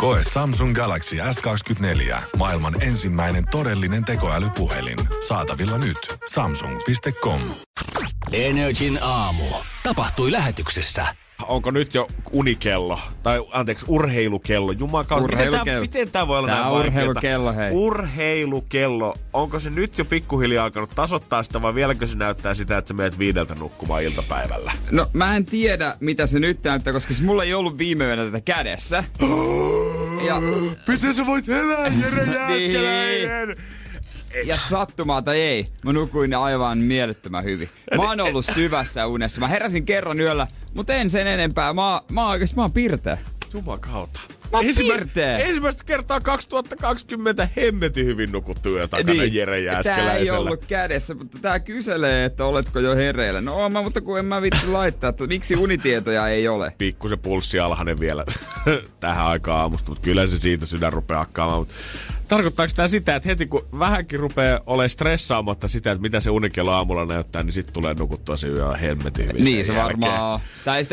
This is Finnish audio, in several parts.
Koe Samsung Galaxy S24. Maailman ensimmäinen todellinen tekoälypuhelin. Saatavilla nyt. Samsung.com. Energin aamu. Tapahtui lähetyksessä. Onko nyt jo unikello? Tai anteeksi, urheilukello. Jumakautta. Miten Urheilukello. tämä, miten tämä voi olla Tää näin urheilukello, hei. Urheilukello. Onko se nyt jo pikkuhiljaa alkanut tasoittaa sitä vai vieläkö se näyttää sitä, että sä menet viideltä nukkumaan iltapäivällä? No mä en tiedä, mitä se nyt näyttää, koska se mulla ei ollut viime yönä tätä kädessä. Ja, Miten sä voit elää, Jere Niin. Jääskeläinen? ja sattumaa tai ei, mä nukuin aivan mielettömän hyvin. Mä oon ollut syvässä unessa. Mä heräsin kerran yöllä, mutta en sen enempää. Mä, mä oon oikeesti, mä oon pirteä. Jumakauta. Ensimmä- pirteä. Ensimmäistä kertaa 2020 hemmetin hyvin nukuttu yö takana niin. Jere Tää ei ollut kädessä, mutta tää kyselee, että oletko jo hereillä. No mä, mutta kun en mä vitsi laittaa, että miksi unitietoja ei ole. pikkusen pulssi alhainen vielä tähän aikaan aamusta, mutta kyllä se siitä sydän rupeaa akkaamaan. Mutta tarkoittaako tämä sitä, että heti kun vähänkin rupeaa olemaan stressaamatta sitä, että mitä se unikello aamulla näyttää, niin sitten tulee nukuttua se yö helmetin hyvin Niin se jälkeen. varmaan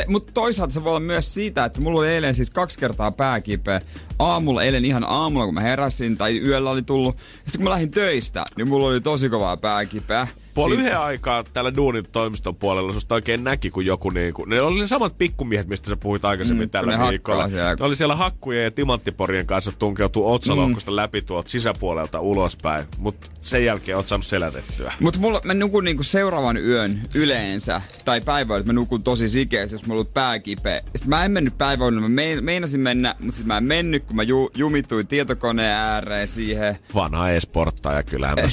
mutta toisaalta se voi olla myös siitä, että mulla oli eilen siis kaksi kertaa pääkipeä. Aamulla, eilen ihan aamulla, kun mä heräsin, tai yöllä oli tullut. Sitten kun mä lähdin töistä, niin mulla oli tosi kovaa pääkipeä. Puoli Siitä- yhden aikaa täällä duunin toimiston puolella susta oikein näki, kun joku niinku, ne oli ne samat pikkumiehet, mistä sä puhuit aikaisemmin Mm, tällä viikolla. siellä. Ne oli siellä hakkujen ja timanttiporien kanssa tunkeutuu otsalohkosta Mm. läpi tuolta sisäpuolelta ulospäin, mutta sen jälkeen oot saanut selätettyä. Mutta mulla, mä nukun niinku seuraavan yön yleensä, tai päivällä, että mä nukun tosi sikeästi, jos mulla on pääkipeä. Sitten mä en mennyt päivällä, mä mein, meinasin mennä, mutta sitten mä en mennyt, kun mä ju, jumituin tietokoneen ääreen siihen. Vanha e-sporttaja, kyllähän mä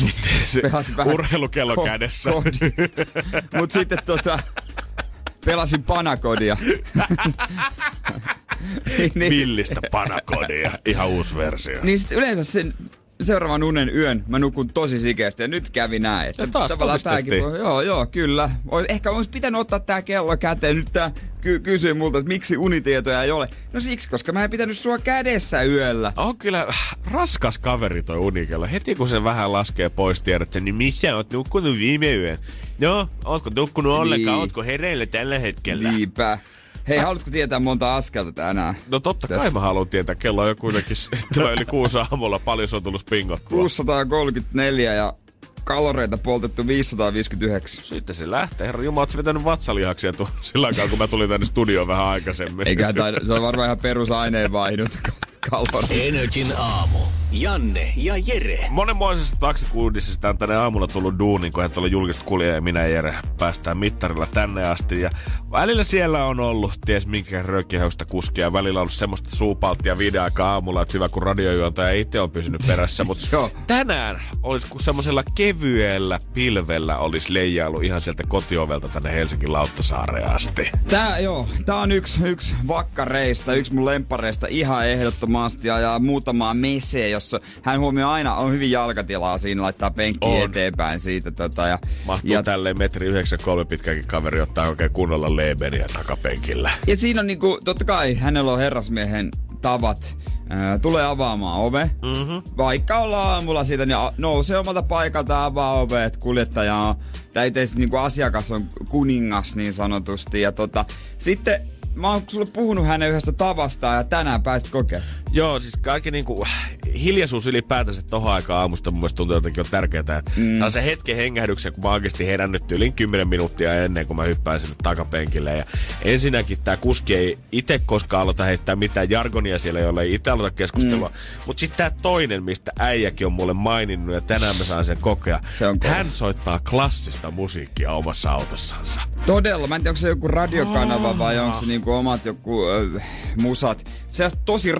sut vähän Urheilukello kädessä. Mut sitten tota, pelasin panakodia. niin, Villistä panakodia. Ihan uusi versio. niin sit yleensä sen seuraavan unen yön mä nukun tosi sikeästi ja nyt kävi näin. että Ja taas tavallaan tääkin voi- Joo, joo, kyllä. Ois- Ehkä olisi pitänyt ottaa tää kello käteen. Nyt tää ky- kysyy multa, että miksi unitietoja ei ole. No siksi, koska mä en pitänyt sua kädessä yöllä. On kyllä raskas kaveri toi unikello. Heti kun se vähän laskee pois, tiedätte, niin missä oot nukkunut viime yön? No, ootko nukkunut ollenkaan? Niin. Ootko hereillä tällä hetkellä? Niinpä. Hei, haluatko tietää monta askelta tänään? No totta kai Tässä. mä haluan tietää. Kello on jo kuitenkin yli kuusi aamulla. Paljon se on tullut pingottua. 634 ja kaloreita poltettu 559. Sitten se lähtee. Herra Jumala, oot sä vetänyt vatsalihaksia tu- sillä aikaa, kun mä tulin tänne studioon vähän aikaisemmin. Taida, se on varmaan ihan perusaineenvaihdunta kaloreita. Energin aamu. Janne ja Jere. Monenmoisessa taksikuudisesta on tänne aamulla tullut duunin, kun hän julkista kulje ja minä ja Jere päästään mittarilla tänne asti. Ja välillä siellä on ollut, ties minkä röökkiheusta kuskia, välillä on ollut semmoista suupalttia viiden aikaa aamulla, että hyvä kun radiojuontaja itse on pysynyt perässä. Mutta Joo. tänään olisi kun semmoisella kevyellä pilvellä olisi leijailu ihan sieltä kotiovelta tänne Helsingin Lauttasaareen asti. Tää, joo, tää on yksi, yksi vakkareista, yksi mun lempareista ihan ehdottomasti ja, ja muutama mese, jossa hän huomioi aina, on hyvin jalkatilaa siinä, laittaa penkki On. eteenpäin siitä. Tota, ja, Mahtuu ja, tälleen metri 93 pitkäkin kaveri ottaa oikein kunnolla leebeniä takapenkillä. ja siinä on niinku, totta kai hänellä on herrasmiehen tavat. Tulee avaamaan ove. Mm-hmm. Vaikka ollaan aamulla siitä, niin nousee omalta paikalta avaa ove, että kuljettaja on, tai itse niinku asiakas on kuningas niin sanotusti. Ja tota, sitten mä oon sulle puhunut hänen yhdestä tavastaan ja tänään pääsit kokemaan. Joo, siis kaikki niinku, hiljaisuus ylipäätänsä tohon aikaan aamusta mun mielestä tuntuu jotenkin on tärkeää. Mm. Saa se hetken hengähdyksen, kun mä oikeasti herännyt yli 10 minuuttia ennen kuin mä hyppään sinne takapenkille. Ja ensinnäkin tää kuski ei itse koskaan aloita heittää mitään jargonia siellä, jolla ei itse aloita keskustelua. Mm. Mutta sitten tää toinen, mistä äijäkin on mulle maininnut ja tänään mä saan sen kokea. Se on. Hän soittaa klassista musiikkia omassa autossansa. Todella, mä en tiedä, onko se joku radiokanava vai onko se niinku omat joku ö, musat. Se on tosi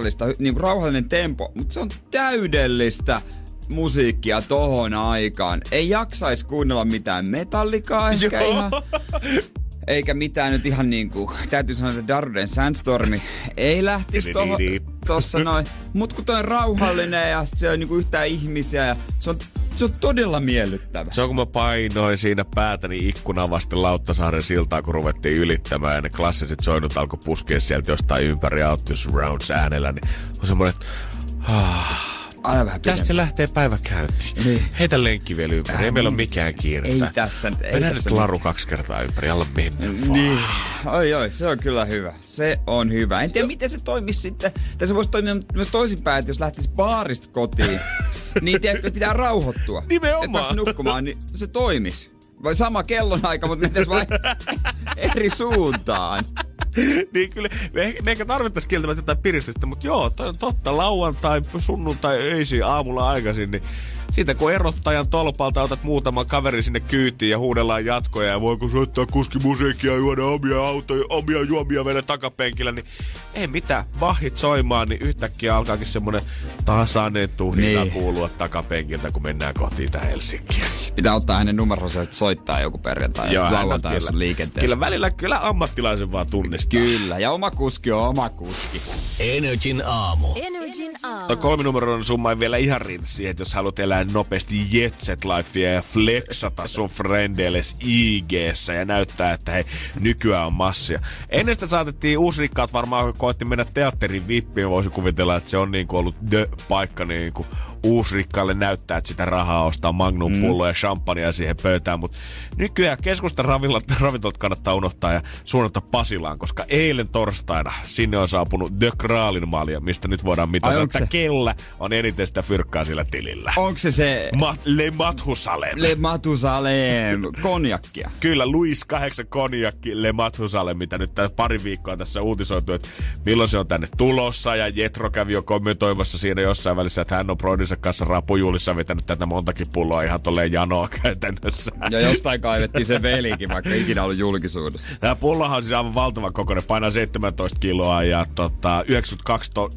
rauhallista, niinku rauhallinen tempo, mutta se on täydellistä musiikkia tohon aikaan. Ei jaksais kuunnella mitään metallikaa ehkä Joo. ihan. Eikä mitään nyt ihan niinku, täytyy sanoa, että Darden Sandstormi ei lähtis tohon, tossa noin. Mut kun toi on rauhallinen ja se on niinku yhtään ihmisiä ja se on Se on todella miellyttävä. Se on kun mä painoin siinä päätäni ikkunaa vasten Lauttasaaren siltaa, kun ruvettiin ylittämään ja ne klassiset soinut alkoi puskea sieltä jostain ympäri Out Surrounds äänellä, niin on semmoinen, että ah, Aina vähän Tästä se lähtee päivä käyntiin. Niin. Heitä lenkki vielä ympäri. Ei meillä ole mikään kiire. Ei tässä, ei Vedä tässä nyt laru kaksi kertaa ympäri. Alla mennä. Niin. Oi, oi, se on kyllä hyvä. Se on hyvä. En tiedä, miten se toimisi sitten. Tai se voisi toimia myös toisinpäin, että jos lähtisi baarista kotiin, niin tiedätkö, pitää rauhoittua. Nimenomaan. Että nukkumaan, niin se toimisi. Vai sama kellonaika, mutta mentäis vain eri suuntaan. niin kyllä, me, ehkä- me ehkä tarvittaisiin kieltämättä jotain piristystä, mutta joo, toi totta. Lauantai, sunnuntai, öisin, aamulla aikaisin, niin siitä kun erottajan tolpalta otat muutaman kaverin sinne kyytiin ja huudellaan jatkoja ja voiko soittaa kuski musiikkia ja juoda omia autoja, omia juomia meidän takapenkillä, niin ei mitään. Vahit soimaan, niin yhtäkkiä alkaakin semmonen tasainen tuhina Niin. kuulua takapenkiltä, kun mennään kohti itä Helsinkiä. Pitää ottaa hänen numeronsa ja sit soittaa joku perjantai on lauantai, jos liikenteessä. Kyllä välillä kyllä ammattilaisen vaan tunnistaa. Kyllä, ja oma kuski on oma kuski. Energin aamu. Energin aamu. Tuo kolminumeroinen summa ei vielä ihan riitä siihen, että jos haluat elää nopeasti jet set lifea ja flexata sun frendeille ig ja näyttää, että hei, nykyään on massia. Ennen sitä saatettiin uusrikkaat varmaan, kun koetti mennä teatterin vippiin, voisi kuvitella, että se on niin kuin ollut the paikka niin kuin uusrikkaalle näyttää, että sitä rahaa ostaa magnum pullo ja champagnea siihen pöytään, mutta nykyään keskustan ravintolat, kannattaa unohtaa ja suunnata Pasilaan, koska eilen torstaina sinne on saapunut The Kraalin malja, mistä nyt voidaan Ai, mitata, onks että se? kellä on eniten sitä fyrkkaa sillä tilillä. Onko se se Ma- Le Mathusalem. Le Matusalem konjakkia? Kyllä, Luis 8 konjakki Le Mathusalem, mitä nyt tää pari viikkoa tässä uutisoitu, että milloin se on tänne tulossa. Ja Jetro kävi jo kommentoimassa siinä jossain välissä, että hän on Broidinsa kanssa rapujuulissa vetänyt tätä montakin pulloa ihan tolleen janoa käytännössä. Ja jostain kaivettiin se velikin, vaikka ikinä ollut julkisuudessa. Tämä pullohan on siis aivan valtavan kokoinen, painaa 17 kiloa ja tota, 92, to, 92,5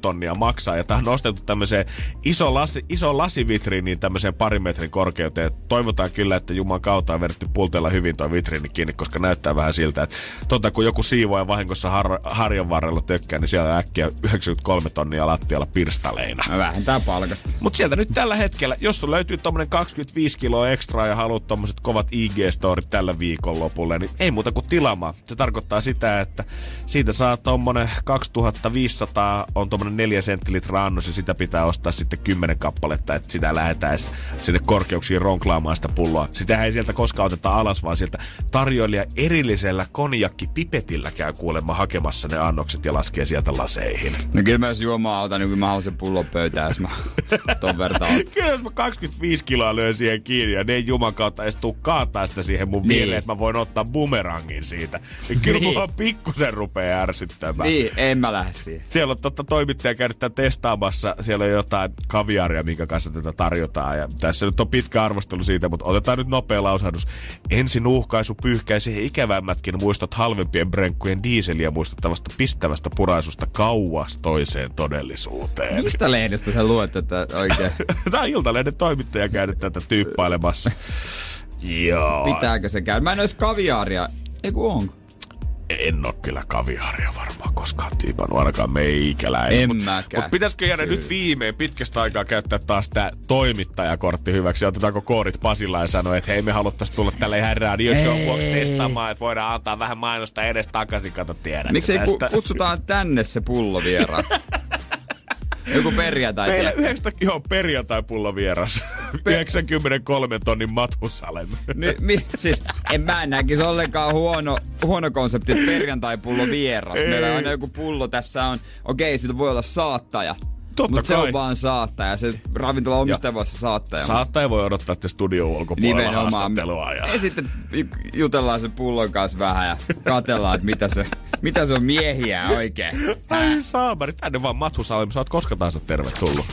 tonnia maksaa. Ja tämä on nostettu tämmöiseen iso, lasi, iso lasivitriiniin tämmöiseen parin metrin korkeuteen. Toivotaan kyllä, että Juman kautta on vedetty pulteella hyvin tuo vitriini kiinni, koska näyttää vähän siltä, että tota, kun joku siivoja vahingossa har, harjan varrella tökkää, niin siellä on äkkiä 93 tonnia lattialla pirstaleina. Mä vähentää palkasta. Mutta sieltä nyt tällä hetkellä, jos sun löytyy tommonen 25 kiloa ekstraa ja haluat tommoset kovat IG-storit tällä viikonlopulle, niin ei muuta kuin tilaamaan. Se tarkoittaa sitä, että siitä saa tommonen 2500 on tommonen 4 senttilitra annos ja sitä pitää ostaa sitten 10 kappaletta, että sitä lähdetään sinne korkeuksiin ronklaamaan sitä pulloa. Sitä ei sieltä koskaan oteta alas, vaan sieltä tarjoilija erillisellä konjakki-pipetillä käy kuulemma hakemassa ne annokset ja laskee sieltä laseihin. No kyllä mä jos juomaa otan, niin mä haluan sen pullon pöytään, jos mä ton vertaan otan. Kyllä jos mä 25 kiloa lyön siihen kiinni ja ne ei juman kautta edes tuu kaataa sitä siihen mun Niin. viereen, että mä voin ottaa bumerangin siitä. Niin kyllä Niin. mua pikkusen rupeaa ärsyttämään. Niin, en mä lähde siihen. Siellä on totta toimittaja käynyt testaamassa. Siellä on jotain kaviaria, minkä kanssa tätä tarjotaan. Ja tässä nyt on pitkä arvostelu siitä, mutta otetaan nyt nopea lausahdus. Ensin uhkaisu pyyhkää siihen ikävämmätkin muistot halvempien brenkkujen diiseliä muistuttavasta pistävästä puraisusta kauas toiseen todellisuuteen. Mistä lehdestä sä luet että oikein? Tämä on Iltalehden toimittaja käynyt tätä tyyppailemassa. Joo. Pitääkö se käydä? Mä en ois kaviaaria. Ei kun onko? En oo kyllä kaviaaria varmaan koskaan tyypannut, ainakaan meikäläinen. En mut, mäkään. Mut pitäisikö jäädä nyt viimein pitkästä aikaa käyttää taas tää toimittajakortti hyväksi? Otetaanko koorit Pasilla ja sanoa, että hei me haluttais tulla tälle ihan radio show Ei. vuoksi testaamaan, että voidaan antaa vähän mainosta edes takaisin, kato tiedä. Miksei ku, kutsutaan tänne se pullo vieraan? Joku perjantai. Meillä? 90, joo, perjantai-pullo vieras. 93 tonnin mathusalem. Ny, mi, siis en mä näkisi ollenkaan huono, huono konsepti, että perjantai-pullo vieras. Meillä on aina joku pullo tässä on. Okei, sillä voi olla saattaja. Totta Mutta se kai. on vaan saattaja. Se ravintola omistaja voi saattaja. Saattaja voi odottaa, että studio ulkopuolella Nimenomaan. haastattelua. Ja... Ja sitten ju- jutellaan sen pullon kanssa vähän ja katellaan, että mitä se, mitä se on miehiä oikein. Ai saamari, tänne vaan Mathusalem, sä oot koska tahansa tervetullut.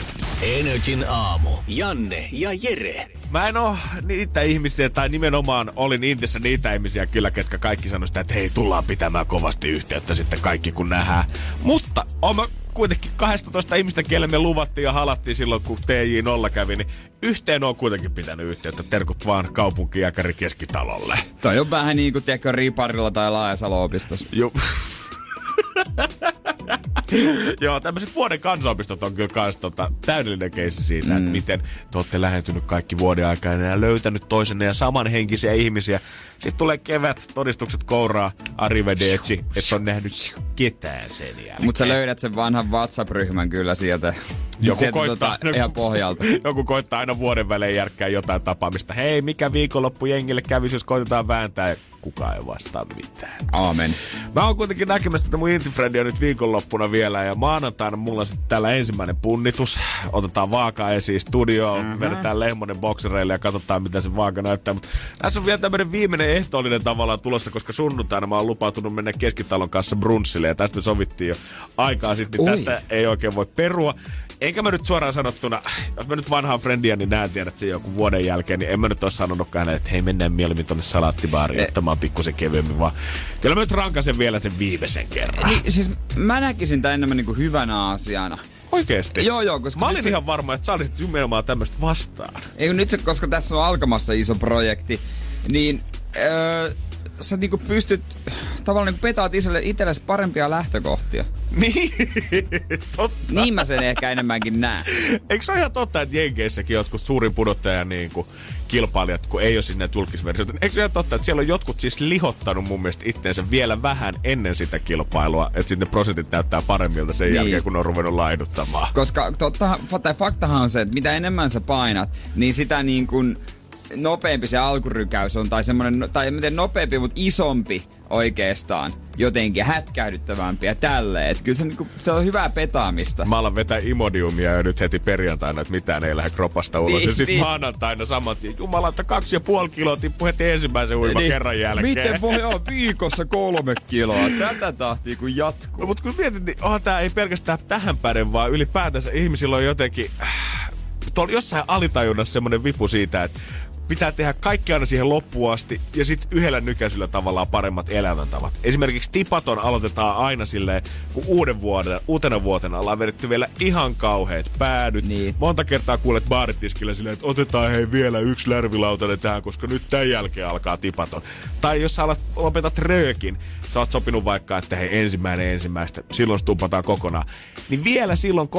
Energin aamu. Janne ja Jere. Mä en oo niitä ihmisiä, tai nimenomaan olin Intissä niitä ihmisiä kyllä, ketkä kaikki sanoi sitä, että hei, tullaan pitämään kovasti yhteyttä sitten kaikki kun nähdään. Mutta on mä kuitenkin 12 ihmistä, kelle me luvattiin ja halattiin silloin, kun TJ0 kävi, niin yhteen on kuitenkin pitänyt yhteyttä. Terkut vaan kaupunkijäkäri keskitalolle. Toi on vähän niin kuin tiedätkö, Riparilla tai Laajasalo-opistossa. Jo. Joo, tämmöiset vuoden kansanopistot on kyllä kans tota, täydellinen keissi siitä, mm. että miten te olette lähentynyt kaikki vuoden aikana ja löytänyt toisenne ja samanhenkisiä ihmisiä. Sitten tulee kevät, todistukset kouraa, arrivederci, että on nähnyt ketään sen jälkeen. Mutta sä löydät sen vanhan WhatsApp-ryhmän kyllä sieltä. Joku sieltä koittaa, tota, ihan pohjalta. Joku koittaa aina vuoden välein järkkää jotain tapaamista. Hei, mikä viikonloppu jengille kävisi, jos koitetaan vääntää? Kukaan ei vastaa mitään. Aamen. Mä oon kuitenkin näkemässä tätä mun intifriendia nyt viikonloppuna vielä ja maanantaina mulla on sitten täällä ensimmäinen punnitus. Otetaan vaaka esiin studioon, mm-hmm. vedetään lehmonen boksereille ja katsotaan mitä se vaaka näyttää. Mutta tässä on vielä tämmöinen viimeinen ehtoollinen tavallaan tulossa, koska sunnuntaina mä oon lupautunut mennä keskitalon kanssa brunssille ja tästä me sovittiin jo aikaa sitten, niin Oi. tätä ei oikein voi perua. Enkä mä nyt suoraan sanottuna, jos mä nyt vanhaa friendiä, niin näen tiedät se joku vuoden jälkeen, niin en mä nyt ole sanonutkaan hänelle, että hei mennään mieluummin tonne salaattibaariin E- ottamaan pikkusen kevyemmin, vaan kyllä mä nyt rankasen vielä sen viimeisen kerran. Niin, siis mä näkisin tämän enemmän niinku hyvänä asiana. Oikeesti? Joo, joo, koska Mä olin se- ihan varma, että sä olisit nimenomaan tämmöistä vastaan. Ei kun nyt se, koska tässä on alkamassa iso projekti, niin öö, sä niinku pystyt tavallaan niinku petaat itselle, itsellesi parempia lähtökohtia. Niin, totta. Niin mä sen ehkä enemmänkin näen. Eikö se ole ihan totta, että Jenkeissäkin jotkut suurin pudottaja niin kuin, kilpailijat, kun ei ole sinne julkisversiot. Eikö se ole totta, että siellä on jotkut siis lihottanut mun mielestä itteensä vielä vähän ennen sitä kilpailua, että sitten ne prosentit näyttää paremmilta sen Niin. jälkeen, kun on ruvennut laiduttamaan. Koska totta, tai faktahan on se, että mitä enemmän sä painat, niin sitä niin kuin nopeampi se alkurykäys on, tai semmoinen, tai miten nopeampi, mutta isompi oikeastaan, jotenkin hätkähdyttävämpi ja tälleen. Että kyllä se, niinku, se on hyvää petaamista. Mä alan vetää imodiumia ja nyt heti perjantaina, että mitään ei lähde kropasta ulos. Niin, ja sitten niin. maanantaina saman tien, jumala, että kaksi ja puoli kiloa tippui heti ensimmäisen uiman Niin, kerran jälkeen. Miten voi olla viikossa kolme kiloa? Tätä tahtia kun jatkuu. No, mutta kun mietit, niin onhan tää ei pelkästään tähän päden, vaan ylipäätänsä ihmisillä on jotenkin... Äh, tuolla jossain alitajunnassa semmoinen vipu siitä, että pitää tehdä kaikki aina siihen loppuun asti ja sitten yhdellä nykäisyllä tavallaan paremmat elämäntavat. Esimerkiksi tipaton aloitetaan aina silleen, kun uuden vuoden, uutena vuotena ollaan vedetty vielä ihan kauheat päädyt. Niin. Monta kertaa kuulet baaritiskillä silleen, että otetaan hei vielä yksi lärvilautanen tähän, koska nyt tämän jälkeen alkaa tipaton. Tai jos sä alat, lopetat röökin, sä oot sopinut vaikka, että hei ensimmäinen ensimmäistä, silloin stumpataan kokonaan. Niin vielä silloin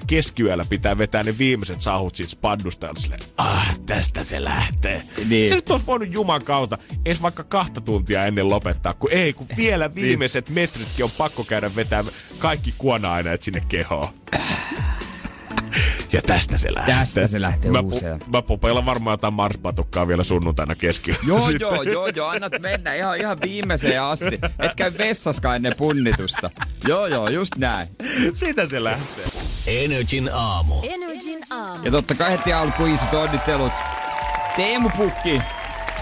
31.12. keskiyöllä pitää vetää ne viimeiset sahut siitä spaddusta silleen, ah, tästä se lähtee. Niin. Se nyt olisi voinut juman kautta edes vaikka kahta tuntia ennen lopettaa, kun ei, kun vielä viimeiset metritkin on pakko käydä vetää kaikki kuona-aineet sinne kehoon. Ja tästä se lähtee. Tästä se lähtee mä, uuseen. mä popeilan varmaan jotain marspatukkaa vielä sunnuntaina keskiöllä. Joo, joo, joo, joo, annat mennä ihan, ihan viimeiseen asti. Et käy vessaskaan ennen punnitusta. Joo, joo, just näin. Siitä se lähtee. Energin aamu. Energin aamu. Ja totta kai heti alkuun isot onnittelut. Teemu Pukki,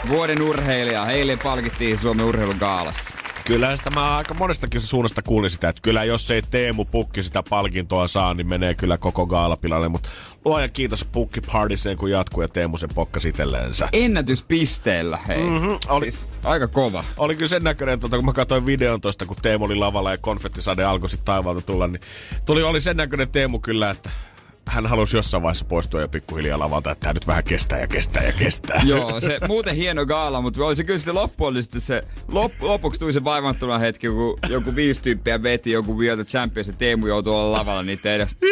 vuoden urheilija. Eilen palkittiin Suomen urheilun gaalassa. Kyllä sitä mä aika monestakin suunnasta kuulin sitä, että kyllä jos ei Teemu Pukki sitä palkintoa saa, niin menee kyllä koko gaalapilalle. Mutta luoja kiitos Pukki Partiseen, kun jatkuu ja Teemu sen pokkasi itselleensä. Ennätyspisteellä, hei. Mhm, oli- Siis aika kova. Oli kyllä sen näköinen, tota, kun mä katsoin videon tosta, kun Teemu oli lavalla ja konfettisade alkoi sitten taivaalta tulla, niin tuli, oli sen näköinen Teemu kyllä, että hän halusi jossain vaiheessa poistua jo pikkuhiljaa lavalta, että tämä nyt vähän kestää ja kestää ja kestää. Joo, se muuten hieno gaala, mutta oli se kyllä sitten loppullisesti se, lop, lopuksi tuli se vaivattuna hetki, kun joku viisi tyyppiä veti joku Wieltä Champions ja Teemu joutui olla lavalla niitä edestä.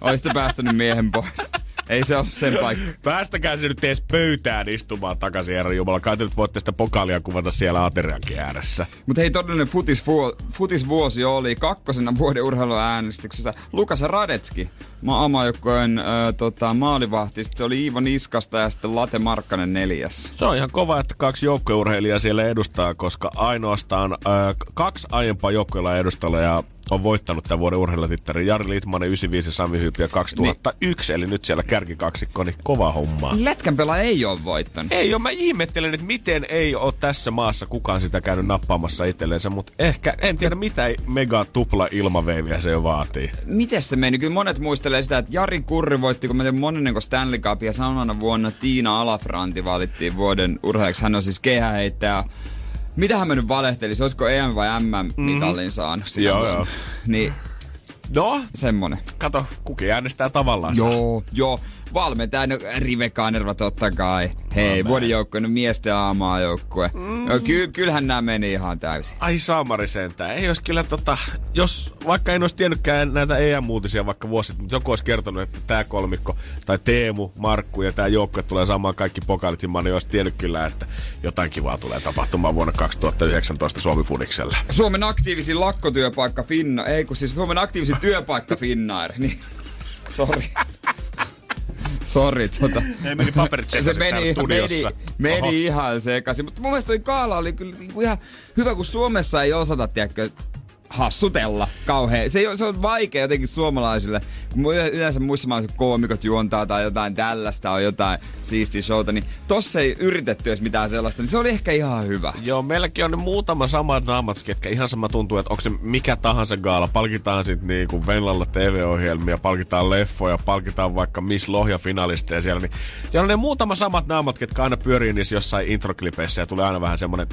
Olisitte päästänyt miehen pois. Ei se ole sen paikka. Päästäkää se nyt edes pöytään istumaan takaisin, herra Jumala. Kai te nyt voitte sitä pokaalia kuvata siellä ateriankin ääressä. Mutta hei, todellinen futisvuo, futisvuosi oli kakkosena vuoden urheiluäänestyksessä Lukas Radetski. Ma- Amajoukkojen äh, tota, maalivahti, sitten se oli Iivo Niskasta ja sitten Late Markkanen neljäs. Se on ihan kova, että kaksi joukkueurheilijaa siellä edustaa, koska ainoastaan äh, kaksi aiempaa joukkueella edustajaa on voittanut tämän vuoden urheilutittarin. Jari Litmanen 95 ja Sami Hyypiö 2001, eli nyt siellä kärkikaksikko, niin kova homma. Lätkän pelaaja ei ole voittanut. Ei ole, mä ihmettelen, että miten ei ole tässä maassa kukaan sitä käynyt nappaamassa itsellensä, mutta ehkä, en tiedä mitä mega tupla ilmaveiviä se jo vaatii. Miten se meni? Kyllä monet muistelee sitä, että Jari Kurri voitti, kun mä tiedän monennenko Stanley Cup ja samana vuonna Tiina Alafranti valittiin vuoden urheilijaksi. Hän on siis kehäheittäjä. Mitähän mä nyt valehtelin? Olisiko EM vai MM-mitallin saanut? sinä Joo, joo. Niin, No, semmonen. kato, kukin äänestää tavallaan. Joo, joo. Valmentaja, no Rive Kanerva totta kai. Hei, vuoden joukkue, no miesten aamaa joukkue. Mm. No, ky- kyllähän nämä meni ihan täysin. Ai saamari sentään. Ei olisi kyllä tota, jos vaikka en olisi tiennytkään näitä EM-uutisia vaikka vuosit, mutta joku olisi kertonut, että tämä kolmikko, tai Teemu, Markku ja tämä joukkue tulee saamaan kaikki pokalit, niin olisi tiennyt kyllä, että jotain kivaa tulee tapahtumaan vuonna 2019 Suomi Fudiksella. Suomen aktiivisin lakkotyöpaikka Finna, ei kun siis Suomen aktiivisin työpaikka Finnair, niin Sori. Sori, tota. Ne meni paperit se meni, meni, meni ihan sekaisin. Mutta mun mielestä toi kaala oli kyllä niinku ihan hyvä, kun Suomessa ei osata, tiedäkö, hassutella kauhean. Se, se on vaikea jotenkin suomalaisille. Yleensä muissa maissa koomikot juontaa tai jotain tällaista on jotain siistiä showta, niin tossa ei yritetty edes mitään sellaista, niin se oli ehkä ihan hyvä. Joo, meilläkin on muutama samat naamat, ketkä ihan sama tuntuu, että onko se mikä tahansa gaala. Palkitaan sitten niinku Venlalla TV-ohjelmia, palkitaan leffoja, palkitaan vaikka Miss Lohja finalisteja siellä. Niin siellä on ne muutama samat naamat, ketkä aina pyörii niissä jossain introklipeissä ja tulee aina vähän semmonen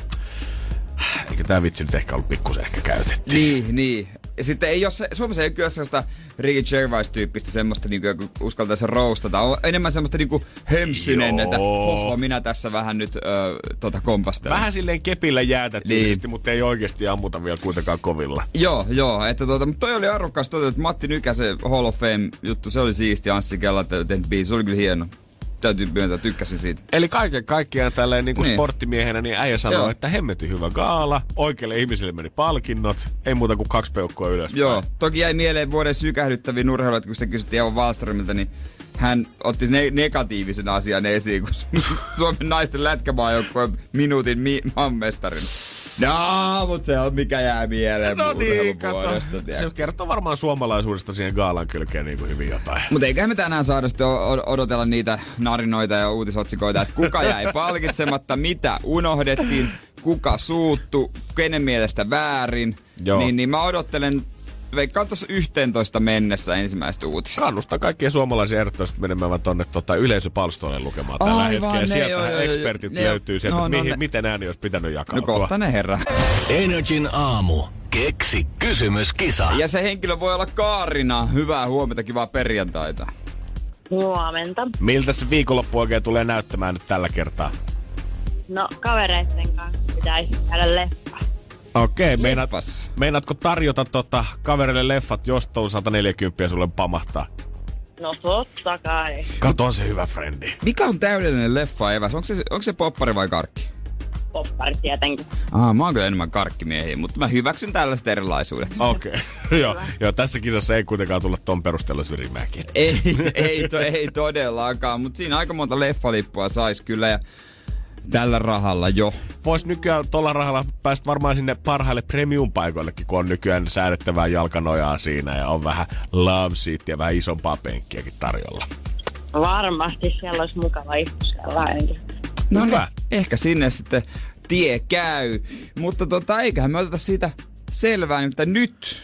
Eikö tämä vitsi nyt ehkä ollut pikkusen ehkä käytetty? Niin, niin. Ja sitten ei ole se, Suomessa ei kyllä sellaista Ricky Gervais-tyyppistä semmoista, niin kuin, uskaltaisi roustata. On enemmän semmoista niin kuin hömsynen, että hoho, minä tässä vähän nyt ö, tota kompastelen. Vähän silleen kepillä jäätä niin. mutta ei oikeasti ammuta vielä kuitenkaan kovilla. Joo, joo. Että tota, mutta toi oli arvokas tota, että Matti Nykäsen Hall of Fame juttu, se oli siisti. Anssi Kella tehnyt biisi, se oli kyllä hieno täytyy myöntää, tykkäsin siitä. Eli kaiken kaikkiaan tälleen niin kuin niin. sporttimiehenä, niin äijä sanoo, Joo. että hemmetin hyvä gaala, oikeille ihmisille meni palkinnot, ei muuta kuin kaksi peukkoa ylös. Joo, toki jäi mieleen vuoden sykähdyttäviä urheiluja, kun se kysyttiin Evo Wallströmiltä, niin hän otti ne- negatiivisen asian esiin, kun Suomen naisten lätkämaajoukkueen minuutin mi- maanmestarin. No, mutta se on mikä jää mieleen No niin, kato. Se kertoo varmaan suomalaisuudesta siihen gaalan kylkeen niin kuin hyvin jotain. Mutta eiköhän me tänään saada sitten odotella niitä narinoita ja uutisotsikoita, että kuka jäi palkitsematta, mitä unohdettiin, kuka suuttu, kenen mielestä väärin. Joo. Niin, niin mä odottelen veikkaan tuossa 11 mennessä ensimmäistä uutista. Kannustan kaikkia suomalaisia ehdottomasti menemään tonne tota, yleisöpalstoille lukemaan tällä hetkellä. Sieltä ekspertit jo, löytyy sieltä, no, no, mihin, ne. miten ääni olisi pitänyt jakaa. No kohta ne herra. Energin aamu. Keksi kysymyskisa. Ja se henkilö voi olla Kaarina. Hyvää huomenta, kivaa perjantaita. Huomenta. Miltä se viikonloppu oikein tulee näyttämään nyt tällä kertaa? No, kavereiden kanssa pitäisi käydä leffa. Okei, okay, meinaat, meinaatko tarjota tota kaverille leffat, jos tuolla 140 sulle pamahtaa? No totta kai. Kato se hyvä frendi. Mikä on täydellinen leffa eväs? Onko se, onko se poppari vai karkki? Poppari tietenkin. Ah, mä oon kyllä enemmän karkkimiehiä, mutta mä hyväksyn tällaiset erilaisuudet. Okei. Okay. joo, joo, tässä kisassa ei kuitenkaan tulla ton perusteella syrjimäänkin. ei, ei, to, ei todellakaan, mutta siinä aika monta leffalippua sais kyllä. Ja Tällä rahalla jo. Vois nykyään tuolla rahalla päästä varmaan sinne parhaille premium-paikoillekin, kun on nykyään säädettävää jalkanojaa siinä ja on vähän love seat ja vähän isompaa penkkiäkin tarjolla. Varmasti siellä olisi mukava istua No niin, ehkä sinne sitten tie käy. Mutta tota, eiköhän me oteta siitä selvää, että nyt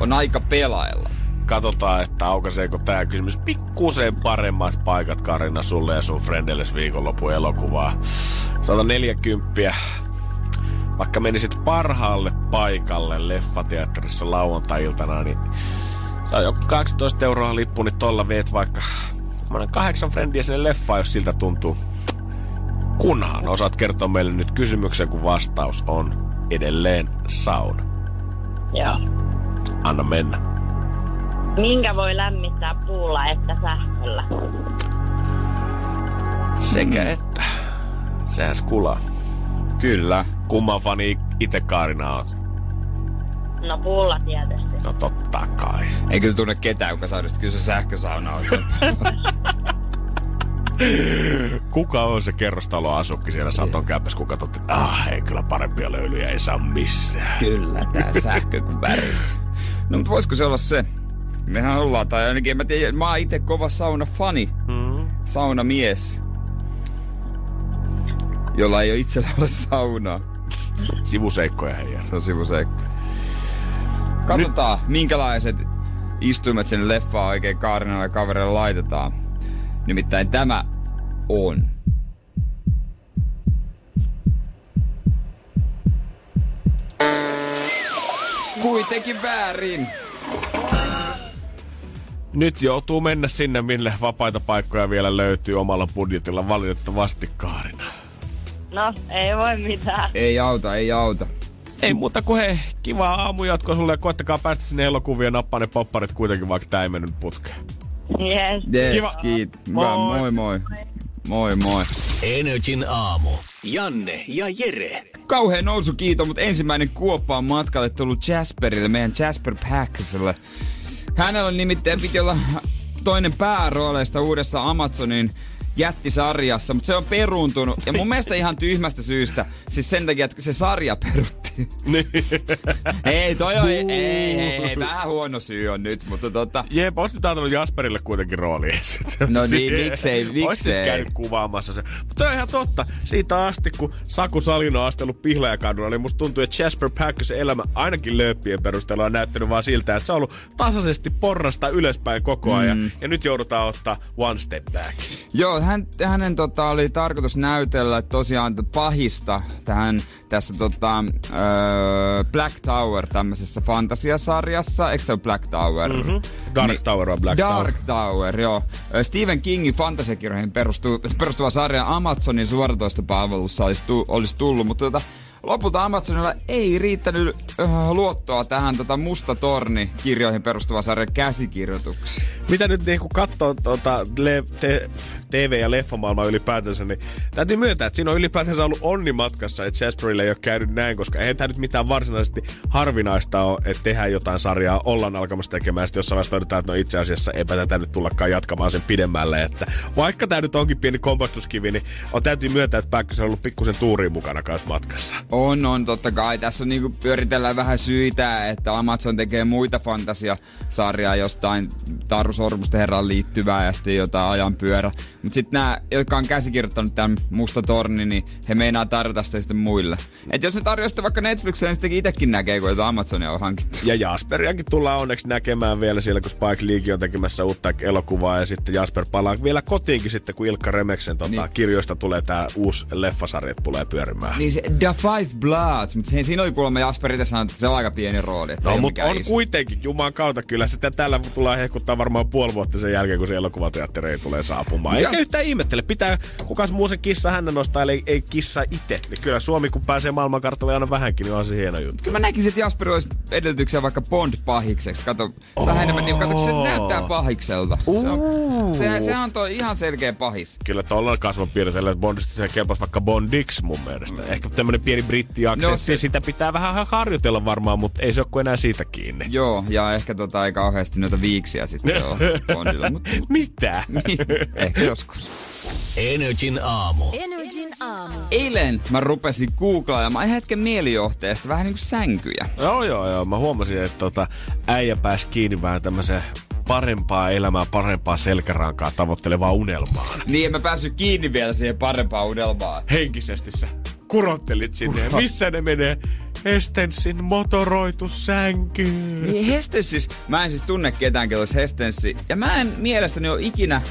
on aika pelailla katsotaan, että aukaiseeko tämä kysymys pikkusen paremmat paikat Karina sulle ja sun frendelles viikonlopun elokuvaa. 140. Vaikka menisit parhaalle paikalle leffateatterissa lauantai-iltana, niin saa joku 12 euroa lippu, niin tolla veet vaikka kahdeksan frendiä sinne leffaan, jos siltä tuntuu. Kunhan osaat kertoa meille nyt kysymyksen, kun vastaus on edelleen sauna. Joo. Anna mennä. Minkä voi lämmittää puulla että sähköllä? Sekä mm. että. Sehän skulaa. Kyllä. Kumman fani itse Kaarina on? No puulla tietysti. No totta kai. Eikö se tunne ketään, joka saa kyllä se sähkösauna on Kuka on se kerrostaloasukki siellä saton käypäs, kuka totti, ah, ei kyllä parempia löylyjä ei saa missään. Kyllä, tää sähkö kun värissä. No mutta voisiko se olla se, Mehän ollaan, tai ainakin mä tiedän, mä oon itse kova sauna-fani. Mm. Saunamies. Jolla ei ole itsellä ole saunaa. Sivuseikkoja heidän. Se on sivuseikko. Katsotaan, Nyt... minkälaiset istuimet sinne leffaan oikein Kaarinalle kaverille laitetaan. Nimittäin tämä on. Kuitenkin väärin. Nyt joutuu mennä sinne, mille vapaita paikkoja vielä löytyy omalla budjetilla valitettavasti Kaarina. No, ei voi mitään. Ei auta, ei auta. Ei muuta kuin hei, kivaa aamujatkoa sulle ja koettakaa päästä sinne elokuvien ja nappaa ne popparit kuitenkin, vaikka tää ei mennyt putkeen. Yes. Yes, Kiva. kiit. Moi. Moi. moi moi. Moi moi. Energin aamu. Janne ja Jere. Kauhea nousu kiito, mutta ensimmäinen kuoppa on matkalle tullut Jasperille, meidän Jasper Packsille. Hänellä nimittäin piti olla toinen päärooleista uudessa Amazonin jättisarjassa, mutta se on peruuntunut. Ja mun mielestä ihan tyhmästä syystä. Siis sen takia, että se sarja peruttiin. ei, toi on, ei, ei, ei, ei, vähän huono syy on nyt, mutta tota... Jep, ois nyt antanut Jasperille kuitenkin rooli. No niin, miksei, Ois nyt miksei. käynyt kuvaamassa se. Mutta on ihan totta. Siitä asti, kun Saku Salino on astellut Pihlajakadulla, niin musta tuntuu, että Jasper Packisen elämä ainakin lööppien perusteella on näyttänyt vaan siltä, että se on ollut tasaisesti porrasta ylöspäin koko ajan. Mm. Ja nyt joudutaan ottaa one step back. Joo, hän, hänen tota, oli tarkoitus näytellä tosiaan pahista tähän tässä tota, öö, Black Tower tämmöisessä fantasiasarjassa. Eikö se ole Black Tower? Mm-hmm. Dark Tower on Black Dark Tower. Tower, joo. Ö, Stephen Kingin fantasiakirjoihin perustu, perustuva sarja Amazonin suoratoistopalvelussa olisi, tu, olisi tullut, mutta tota, lopulta Amazonilla ei riittänyt luottoa tähän tota Musta Torni kirjoihin perustuva sarjan käsikirjoituksiin. Mitä nyt niin kun katsoo tuota, le- te- TV- ja leffamaailmaa ylipäätänsä, niin täytyy myöntää, että siinä on ylipäätänsä ollut onni matkassa, että Jasperille ei ole käynyt näin, koska eihän tämä nyt mitään varsinaisesti harvinaista ole, että tehdään jotain sarjaa, ollaan alkamassa tekemään, sitten jossain vaiheessa todetaan, että no itse asiassa eipä tätä nyt tullakaan jatkamaan sen pidemmälle, että vaikka tämä nyt onkin pieni kompastuskivi, niin on täytyy myöntää, että Päkkösen on ollut pikkusen tuuriin mukana kanssa matkassa. On, on, totta kai. Tässä on niinku pyöritellään vähän syitä, että Amazon tekee muita fantasiasarjaa jostain Taru Sormusten herran liittyvää ja sitten jotain ajanpyörä. Mutta sitten nämä, jotka on käsikirjoittanut tämän Musta Torni, niin he meinaa tarjota sitä sitten muille. Et jos ne tarjoaa sitä vaikka Netflixille, niin sitten itsekin näkee, kun jotain Amazonia on hankittu. Ja Jasperiakin tullaan onneksi näkemään vielä siellä, kun Spike Lee on tekemässä uutta elokuvaa ja sitten Jasper palaa vielä kotiinkin sitten, kun Ilkka Remeksen tota, Niin. kirjoista tulee tämä uusi leffasarja tulee pyörimään. Niin se The Five Bloods, mutta siinä oli kuulemma Jasper itse sanonut, että se on aika pieni rooli. Että No, mutta on iso. kuitenkin, juman kautta kyllä sitä tällä tullaan hehkuttaa varmaan puoli vuotta sen jälkeen, kun se elokuvateatteri tulee saapumaan. Eikä yhtään ihmettele, pitää kukas muu se kissa hänen nostaa, eli ei kissa itse. Niin kyllä Suomi, kun pääsee maailmankartalle aina vähänkin, niin on se hieno juttu. Kyllä mä näkisin, että Jasper olisi edellytyksiä vaikka Bond-pahikseksi. Kato, oh. vähän enemmän, niin kato, se näyttää pahikselta. Se on, se, se on toi ihan selkeä pahis. Kyllä tuolla kasvonpiirteellä Bondista se kelpasi vaikka Bondix mun mielestä. Ehkä tämmönen pieni brittiaksentti, No se- sitä pitää vähän harjoitella varmaan, mutta ei se ole enää siitä kiinni. Joo, ja ehkä tota ei kauheasti noita viiksiä sitten ole Bondilla, mutta Mitä? ehkä joskus. Energin aamu. Energin aamu. Eilen mä rupesin googlailemaan hetken mielijohteesta vähän niinku sänkyjä. joo, joo, joo. Mä huomasin, että tota, äijä pääsi kiinni vähän tämmöiseen parempaa elämää, parempaa selkärankaa tavoittelevaa unelmaan. Niin, en mä päässyt kiinni vielä siihen parempaan unelmaan. Henkisesti sä kurottelit sinne. Ja missä ne menee? Hestenssin motoroitu sänky. Niin Hestens siis, mä en siis tunne ketään, kello olisi Hestenssi. Ja mä en mielestäni ole ikinä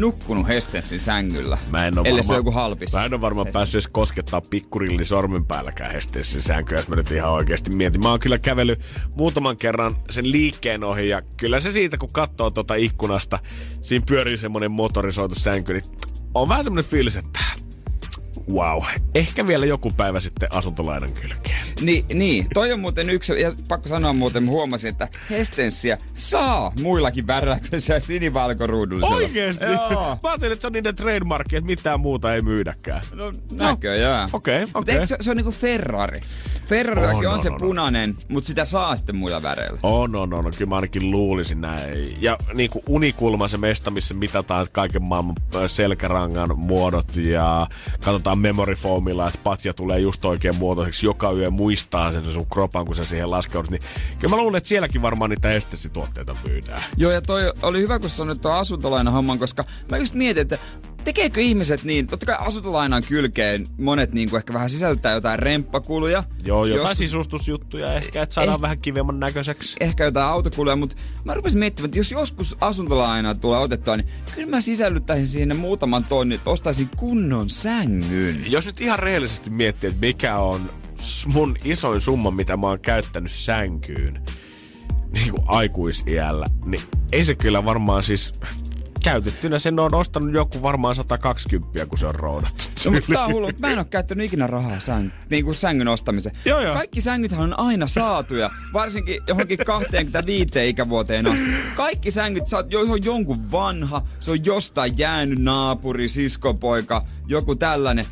nukkunut Hestenssin sängyllä. Mä en oo Ellei se varmaan, on joku halpis. Mä en ole varmaan päässyt edes koskettaa pikkurilli sormen päälläkään hesteissä sänkyä, jos mä nyt ihan oikeasti mietin. Mä oon kyllä kävellyt muutaman kerran sen liikkeen ohi ja kyllä se siitä, kun katsoo tuota ikkunasta, siinä pyörii semmonen motorisoitu sänky, niin on vähän semmonen fiilis, että wow, ehkä vielä joku päivä sitten asuntolainan kylkeen. Niin, niin, toi on muuten yksi, ja pakko sanoa muuten, huomasin, että Hestenssiä saa muillakin väreillä kuin se sinivalkoruudullisella. Oikeesti? Joo. Mä ajattelin, että se on niiden trademarkki, että mitään muuta ei myydäkään. No, näköjään. okei, Mutta okei. eikö se, se on niinku Ferrari? Ferrarillakin On, on, on, se on, on. punainen, mutta sitä saa sitten muilla väreillä. On, on, on. Kyllä mä ainakin luulisin näin. Ja niin kuin unikulma se mesta, missä mitataan kaiken maailman selkärangan muodot ja katsotaan memory foamilla, että patja tulee just oikein muotoiseksi. Joka yö muistaa sen sun kropan, kun sä siihen laskeudut. Niin kyllä mä luulen, että sielläkin varmaan niitä estesituotteita myydään. Joo, ja toi oli hyvä, kun sanoit tuon asuntolainan homman, koska mä just mietin, että tekeekö ihmiset niin, totta kai asuntolainan kylkeen monet niin kuin ehkä vähän sisältää jotain remppakuluja. Joo, jotain Joskus- sisustusjuttuja ehkä, että saadaan Eh. vähän kivemman näköiseksi. ehkä jotain autokuluja, mutta mä rupesin miettimään, että jos joskus asuntolaina tulee otettua, niin kyllä mä sisällyttäisin sinne muutaman tonnin, että ostaisin kunnon sängyn. Jos nyt ihan rehellisesti miettii, että mikä on mun isoin summa, mitä mä oon käyttänyt sänkyyn, niin kuin aikuisiällä, niin ei se kyllä varmaan siis käytettynä sen on ostanut joku varmaan 120, kun se on roudattu. No, mutta tää on hullu. Mä en oo käyttänyt ikinä rahaa säng, niin kuin sängyn ostamiseen. Joo, joo. Kaikki sängythän on aina saatuja, varsinkin johonkin 25 ikävuoteen asti. Kaikki sängyt, sä oot jo, jo jonkun vanha, se on jostain jäänyt naapuri, siskopoika, joku tällainen.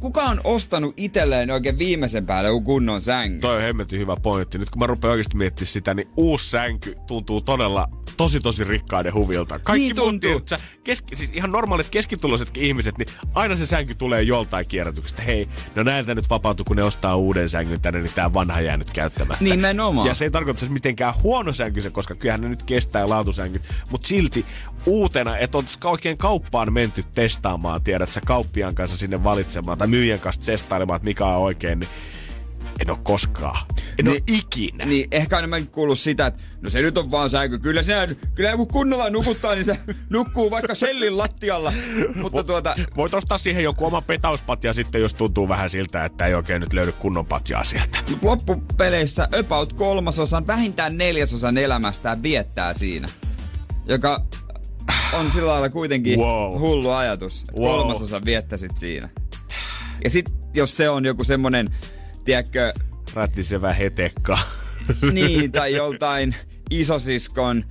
Kuka on ostanut itselleen oikein viimeisen päälle joku kunnon sängy? Toi on hemmetin hyvä pointti. Nyt kun mä rupean oikeasti miettimään sitä, niin uusi sänky tuntuu todella tosi tosi rikkaiden huvilta. Kaikki Niin tuntuu. muut, keski, siis ihan normaalit keskituloisetkin ihmiset, niin aina se sänky tulee joltain kierrätyksestä. Hei, no näiltä nyt vapautuu, kun ne ostaa uuden sängyn tänne, niin tää vanha jää nyt käyttämättä. Nimenomaan. Ja se ei tarkoita siis mitenkään huono sänky se, koska kyllähän ne nyt kestää laatusänkyt. Mutta silti uutena, että on oikein kauppaan menty testaamaan, tiedät sä kauppiaan kanssa sinne valitsemaan tai myyjän kanssa testailemaan, että mikä on oikein, niin en ole koskaan. En niin, ole ikinä. Niin ehkä enemmän kuullut sitä, että no se nyt on vaan sänky. Kyllä se, kyllä kun kunnolla nukuttaa, niin se nukkuu vaikka sellin lattialla. Mutta tuota, Voit ostaa siihen joku oma petauspatja sitten, jos tuntuu vähän siltä, että ei oikein nyt löydy kunnon patjaa sieltä. Loppupeleissä about kolmasosan, vähintään neljäsosan elämästään viettää siinä. Joka on sillä lailla kuitenkin Wow. hullu ajatus. että Wow. Kolmasosan viettäisit siinä. Ja sit jos se on joku semmonen, tiedätkö, Rättisevä hetekka. niin, tai joltain isosiskon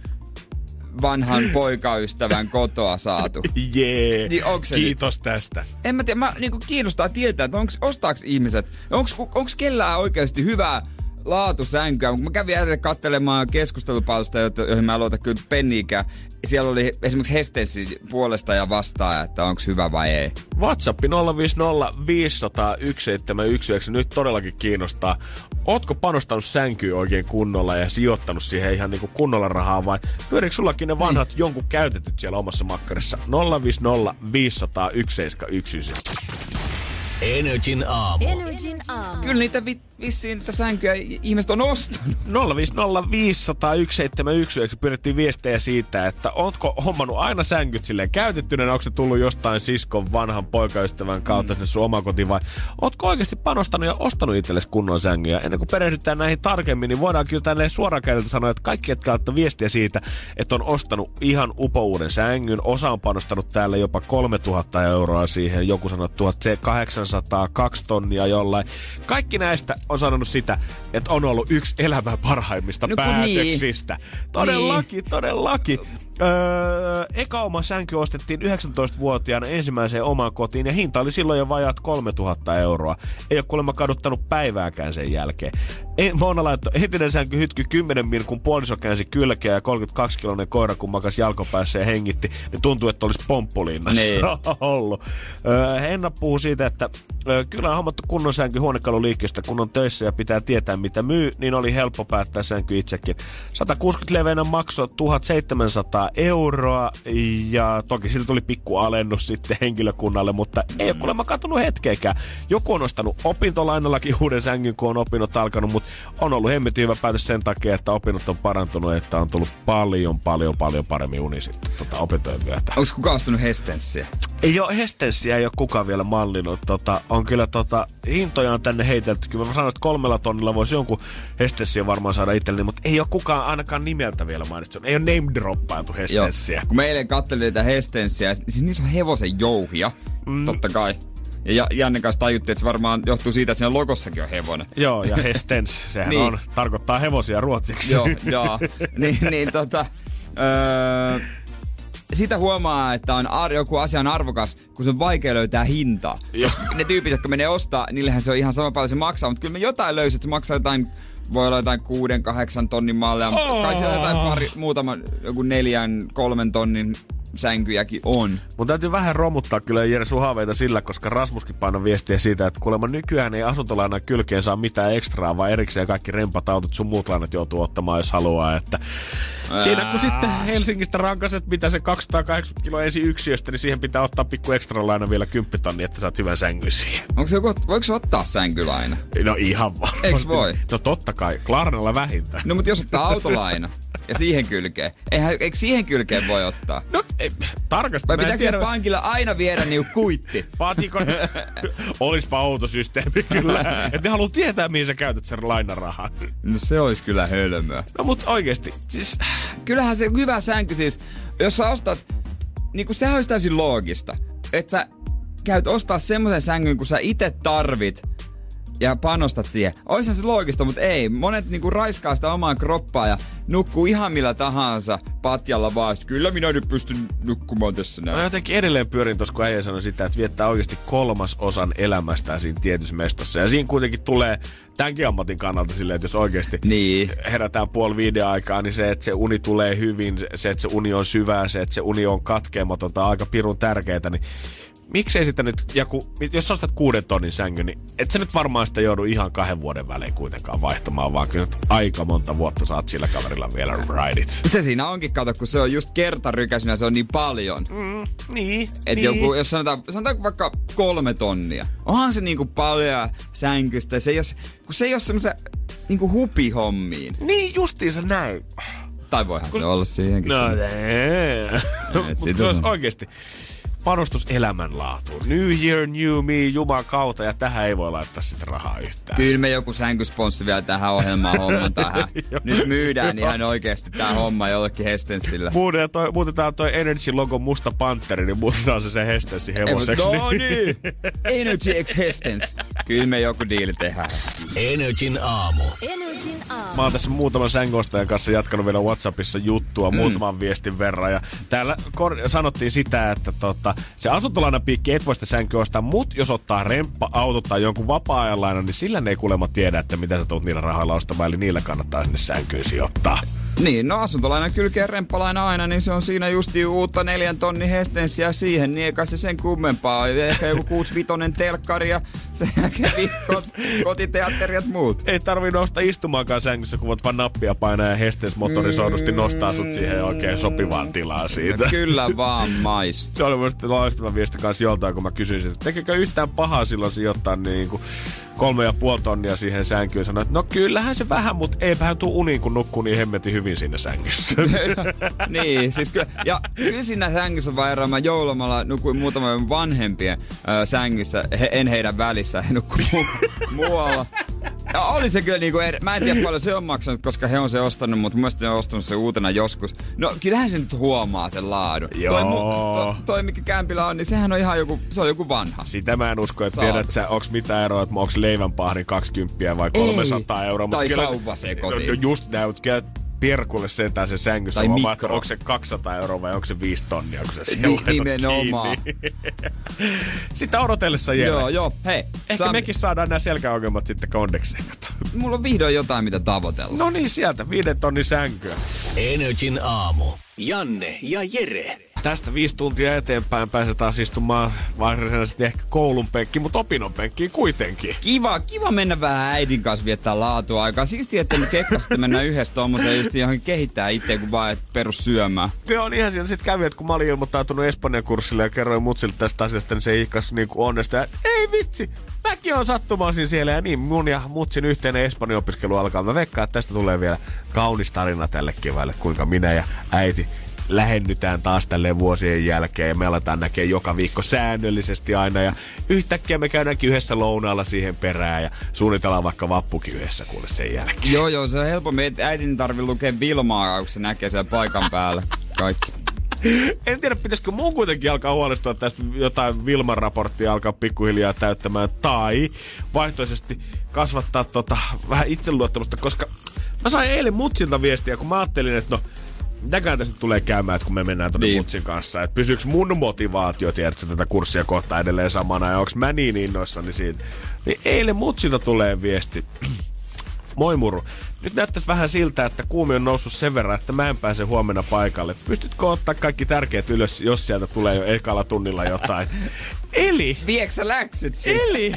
vanhan poikaystävän kotoa saatu. Jee. Niin onks se Kiitos tästä. En mä tiedä, mä niinku kiinnostaa tietää, että onks, ostaaks ihmiset, onks, onks kellään oikeasti hyvää laatusänkyä. Mä kävin äsken katselemaan keskustelupalsta, joihin mä aloitan kyllä penniikään. Siellä oli esimerkiksi Hestesi puolesta ja vastaan, että onko hyvä vai ei. WhatsApp 050 500 1719 nyt todellakin kiinnostaa. Ootko panostanut sänkyyn oikein kunnolla ja sijoittanut siihen ihan niinku kunnolla rahaa vai pyörikö sullakin ne vanhat jonkun käytetyt siellä omassa makkarissa? 050 500 1719. Energin aamu. Energin aamu. Kyllä niitä vi- vissiin niitä sänkyjä ihmiset on ostanut. 050 500 1719 pyydettiin viestejä siitä, että ootko hommannut aina sänkyt silleen käytettynä, onko se tullut jostain siskon vanhan poikaystävän kautta sinne sun omakotiin vai ootko oikeasti panostanut ja ostanut itsellesi kunnon sängyjä? Ennen kuin perehdytään näihin tarkemmin, niin voidaan kyllä tänne suoraan kädeltä sanoa, että kaikki, jotka laittaa viestiä siitä, että on ostanut ihan upouuden sängyn, osa on panostanut täällä jopa 3000 euroa siihen, joku sanoo 1800, 2 tonnia jollain. Kaikki näistä on sanonut sitä, että on ollut yksi elämän parhaimmista No niin. päätöksistä. Todellakin, niin. todellakin. Öö, eka oma sänky ostettiin 19-vuotiaana ensimmäiseen omaan kotiin ja hinta oli silloin jo vajaat 3000 euroa. Ei ole kuulemma kaduttanut päivääkään sen jälkeen. Ei, Mona laittoi entinen sänky hytky 10 min, kun puoliso käänsi kylkeä ja 32-kiloinen koira, kun makas jalkopäässä ja hengitti, niin tuntui, että olisi pomppulinnassa Niin. ollut. Öö, Henna puhuu siitä, että öö, kyllä on hommattu kunnon sänky huonekaluliikkeestä, kun on töissä ja pitää tietää, mitä myy, niin oli helppo päättää sänky itsekin. 160 leveänä maksoi 1700 euroa ja toki siitä tuli pikku alennus sitten henkilökunnalle, mutta ei ole kuulemma katunut hetkeäkään. Joku on ostanut opintolainallakin uuden sängyn, kun on opinnot alkanut, mutta on ollut hemmetin hyvä päätös sen takia, että opinnot on parantunut, että on tullut paljon, paljon, paljon paremmin uni sitten tota, opintojen myötä. Onko kukaan ostanut Hestenssiä? Ei ole Hestenssiä, ei ole kukaan vielä mallinut. Tota, on kyllä tota, hintoja on tänne heitelty. Kyllä mä sanoin, että kolmella tonnilla voisi jonkun Hestenssiä varmaan saada itselleni, mutta ei ole kukaan ainakaan nimeltä vielä mainittu. Ei ole name droppailtu Hestenssiä. Kun mä eilen katselin niitä Hestenssiä, siis niissä on hevosen jouhia, mm. totta kai. Ja Ja- Janne kanssa tajuttiin, että se varmaan johtuu siitä, että siinä logossakin on hevonen. Joo, ja Hestens, sehän Niin. on, tarkoittaa hevosia ruotsiksi. Joo, joo. niin, niin tota... Öö, sitä huomaa, että on ar- joku asia on arvokas, kun se on vaikea löytää hintaa. Ne tyypit, jotka menee ostaa, niillähän se on ihan sama paljon se maksaa, mutta kyllä me jotain löysit, että se maksaa jotain voi olla jotain kuuden, kahdeksan tonnin malleja, mutta kai siellä jotain pari, muutama, joku neljän, kolmen tonnin sänkyjäkin on. Mun täytyy vähän romuttaa kyllä Jere sun haaveita sillä, koska Rasmuskin painoi viestiä siitä, että kuulemma nykyään ei asuntolainan kylkeen saa mitään ekstraa, vaan erikseen kaikki rempat autot sun muut lainat joutuu ottamaan, jos haluaa. Että Siinä kun sitten Helsingistä rankaset, mitä se 280 kiloa ensi yksiöstä, niin siihen pitää ottaa pikku ekstra laina vielä 10 tonni, että saat hyvän sängyn siihen. Onko se joku, voiko se ottaa sänkylaina? No ihan varmasti. Eiks voi? No totta kai, Klarnalla vähintään. No mutta jos ottaa autolaina ja siihen kylkeen, eihän, eikö siihen kylkeen voi ottaa? No, ei, tarkasti. Vai pitääkö tiedä- pankilla aina viedä niinku kuitti? Vaatiiko... Olispa outo systeemi kyllä. Että ne haluaa tietää, mihin sä käytät sen lainarahan. No se olisi kyllä hölmöä. No mut oikeesti, siis... Kyllähän se hyvä sänky siis, jos sä ostat, niin kuin sehän olisi täysin loogista, että sä käyt ostaa semmoisen sängyn, kun sä itse tarvit ja panostat siihen. Oishan se loogista, mutta ei. Monet niinku raiskaa sitä omaa kroppaa ja nukkuu ihan millä tahansa patjalla vaan. Kyllä minä nyt pystyn nukkumaan tässä Mä näin. jotenkin edelleen pyörin tuossa, kun äijä sanoi sitä, että viettää oikeasti kolmas osan elämästään siinä tietyssä mestassa. Ja siinä kuitenkin tulee tämänkin ammatin kannalta silleen, että jos oikeasti Niin. herätään puoli viiden aikaa, niin se, että se uni tulee hyvin, se, että se uni on syvää, se, että se uni on katkeamatonta, aika pirun tärkeää, niin miksei sitä nyt, ja kun, jos sä ostat kuuden tonnin sängyn, niin et sä nyt varmaan sitä joudu ihan kahden vuoden välein kuitenkaan vaihtamaan, vaan kyllä nyt aika monta vuotta saat sillä kaverilla vielä ride it. Se siinä onkin, kato, kun se on just kertarykäisenä, se on niin paljon. Mm, niin, Et niin. joku, jos sanotaan, sanotaan vaikka kolme tonnia. Onhan se niinku paljon sänkystä. Se ei ole, kun se ei ole semmoisen niinku hupihommiin. Niin justiinsa näin. Tai voihan se olla siihenkin. No, nee. Mutta se olisi oikeasti panostus elämänlaatuun. New year, new me, juman kautta, ja tähän ei voi laittaa sitä rahaa yhtään. Kyllä me joku sänkysponssi vielä tähän ohjelmaan homman tähän. Nyt myydään ihan oikeasti tää homma jollekin Hestensillä. Muutetaan toi, muutetaan toi Energy-logo musta panteri, niin muutetaan se se mut- hevoseksi. No niin! Energy X Hestens. Kyllä me joku diili tehdään. Energin aamu. Mä oon tässä muutaman sängostajan kanssa jatkanut vielä Whatsappissa juttua mm. muutaman viestin verran. Ja täällä kor- sanottiin sitä, että tota, se asuntolainapiikki et voi sitä sänkyä ostaa, mutta jos ottaa remppa, auto tai jonkun vapaa-ajanlainan, niin sillä ne ei kuulemma tiedä, että mitä sä tulet niillä rahoilla ostamaan. Eli niillä kannattaa sinne sänkyyn sijoittaa. Niin, no asuntolaina kylkeen remppalaina aina, niin se on siinä justi uutta neljän tonnin hestensiä siihen, niin eikä se sen kummempaa. Ehkä joku 65 telkkari ja sen jälkeen kot, kotiteatteri ja muut. Ei tarvii nostaa istumaakaan sängyssä, kun voit vaan nappia painaa ja Hestens motorisoidusti nostaa sut siihen oikein sopivaan tilaan siitä. Kyllä vaan maistuu. Se oli mielestäni loistava viesti kanssa joltain, kun mä kysyin, että tekekö yhtään pahaa silloin sijoittaa niin kuin kolme ja puoli tonnia siihen sänkyyn. Sanoin, että no kyllähän se vähän, mutta eipähän tuu uniin, kun nukkuu niin hemmetin hyvin siinä sängyssä. niin, siis kyllä, ja kyllä siinä sängyssä vaan. Mä joulumalla nukuin muutaman vanhempien ö, sängyssä, he, en heidän välissä, he nukkui mu- muualla. Ja oli se kyllä niinku, eri, mä en tiedä paljon se on maksanut, koska he on se ostanut, mutta mun ne on ostanut se uutena joskus. No kyllähän se nyt huomaa sen laadun. Joo. Toi, mu- to, toi mikä kämpillä on, niin sehän on ihan joku, se on joku vanha. Sitä mä en usko, että tiedät sä, onks mitään eroa, että onks leivänpahdin 20 vai 300 euroa. mut Tai kyllä- sauvasekotin. No, no just näin, mutta kyllä Pierkulle sentään se sängyssä Tai on vaan, mikro. että onko se 200 euroa vai onko se 5 tonnia, kun sä Ni- nimenomaan. kiinni. Sitä odotellessa Jere. Joo, joo. Hei, Ehkä Sam, mekin saadaan nämä selkäongelmat sitten kondekseen. mulla on vihdoin jotain, mitä tavoitella. No niin, sieltä viiden tonnin sänkyä. Energin aamu. Janne ja Jere. Tästä viisi tuntia eteenpäin pääsee taas istumaan varsinaisesti ehkä koulun penkkiin, mutta opinnon penkkiin kuitenkin. Kiva, kiva mennä vähän äidin kanssa viettää laatua-aikaa. Siksi että me kekkasitte mennä yhdessä tommoseen just johonkin kehittää itse, kun vaan et perus syömään. Se on ihan siinä sitten kävi, että kun mä olin ilmoittautunut Espanjan kurssille ja kerroin mutsille tästä asiasta, niin se ihkas niinku onnesta. Ja, ei vitsi, mäkin on sattumaisin siellä ja niin mun ja mutsin yhteinen Espanjan opiskelu alkaa. Mä veikkaan, että tästä tulee vielä kaunis tarina tälle keväälle, kuinka minä ja äiti lähennytään taas tälle vuosien jälkeen ja me aletaan näkee joka viikko säännöllisesti aina ja yhtäkkiä me käydäänkin yhdessä lounaalla siihen perään ja suunnitellaan vaikka vappukin yhdessä kuule sen jälkeen. Joo, joo, se on helpommin. Et Äidin tarvi lukea Vilmaa, kun se näkee siellä paikan päällä. Kaikki. En tiedä, pitäisikö mun kuitenkin alkaa huolestua tästä jotain Vilman raporttia alkaa pikkuhiljaa täyttämään. Tai vaihtoisesti kasvattaa tota, vähän itseluottamusta, koska mä sain eilen mutsilta viestiä, kun mä ajattelin, että no, mitäkään tässä nyt tulee käymään, että kun me mennään tuonne Niin. niin. mutsin kanssa. Että pysyykö mun motivaatio, tiedätkö, tätä kurssia kohtaa edelleen samana, ja onko mä niin innoissani siitä. Niin eilen mutsilta tulee viesti. Moi muru. Nyt näyttäisi vähän siltä, että kuumi on noussut sen verran, että mä en pääse huomenna paikalle. Pystytkö ottaa kaikki tärkeät ylös, jos sieltä tulee jo ekalla tunnilla jotain? Eli, Vieksä läksyt siitä? eli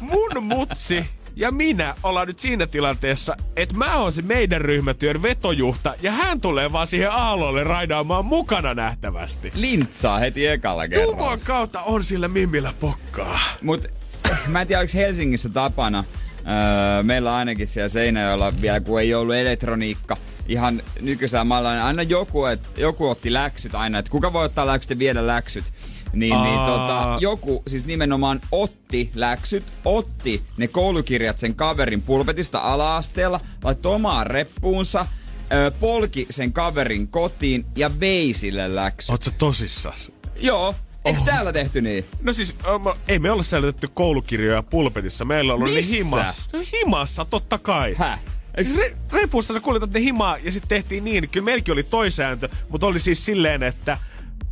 mun mutsi ja minä ollaan nyt siinä tilanteessa, että mä oon se meidän ryhmätyön vetojuhta ja hän tulee vaan siihen aallolle raidaamaan mukana nähtävästi. Lintsaa heti ekalla kerralla. Juman kautta on sillä Mimillä pokkaa. Mut mä en tiedä, onko Helsingissä tapana. Öö, meillä on ainakin siellä Seinäjoella vielä, kun ei ollut elektroniikka, ihan nykyisellä mallilla, niin aina joku, et, joku otti läksyt aina, että kuka voi ottaa läksyt ja viedä läksyt. Niin, niin tota, joku siis nimenomaan otti läksyt, otti ne koulukirjat sen kaverin pulpetista ala-asteella, laittoi omaan reppuunsa, ö, polki sen kaverin kotiin ja vei sille läksyt. Oot sä tosissas? Joo, Eikö Oho. täällä tehty niin? No siis, ähm, ei me olla säilytetty koulukirjoja pulpetissa. Meillä on ollut Missä? ne himassa. No himassa, totta kai. Häh? Eikö re- repusta sä kuljetat ne himaa ja sitten tehtiin niin, kyllä meilläkin oli toisääntö, mutta oli siis silleen, että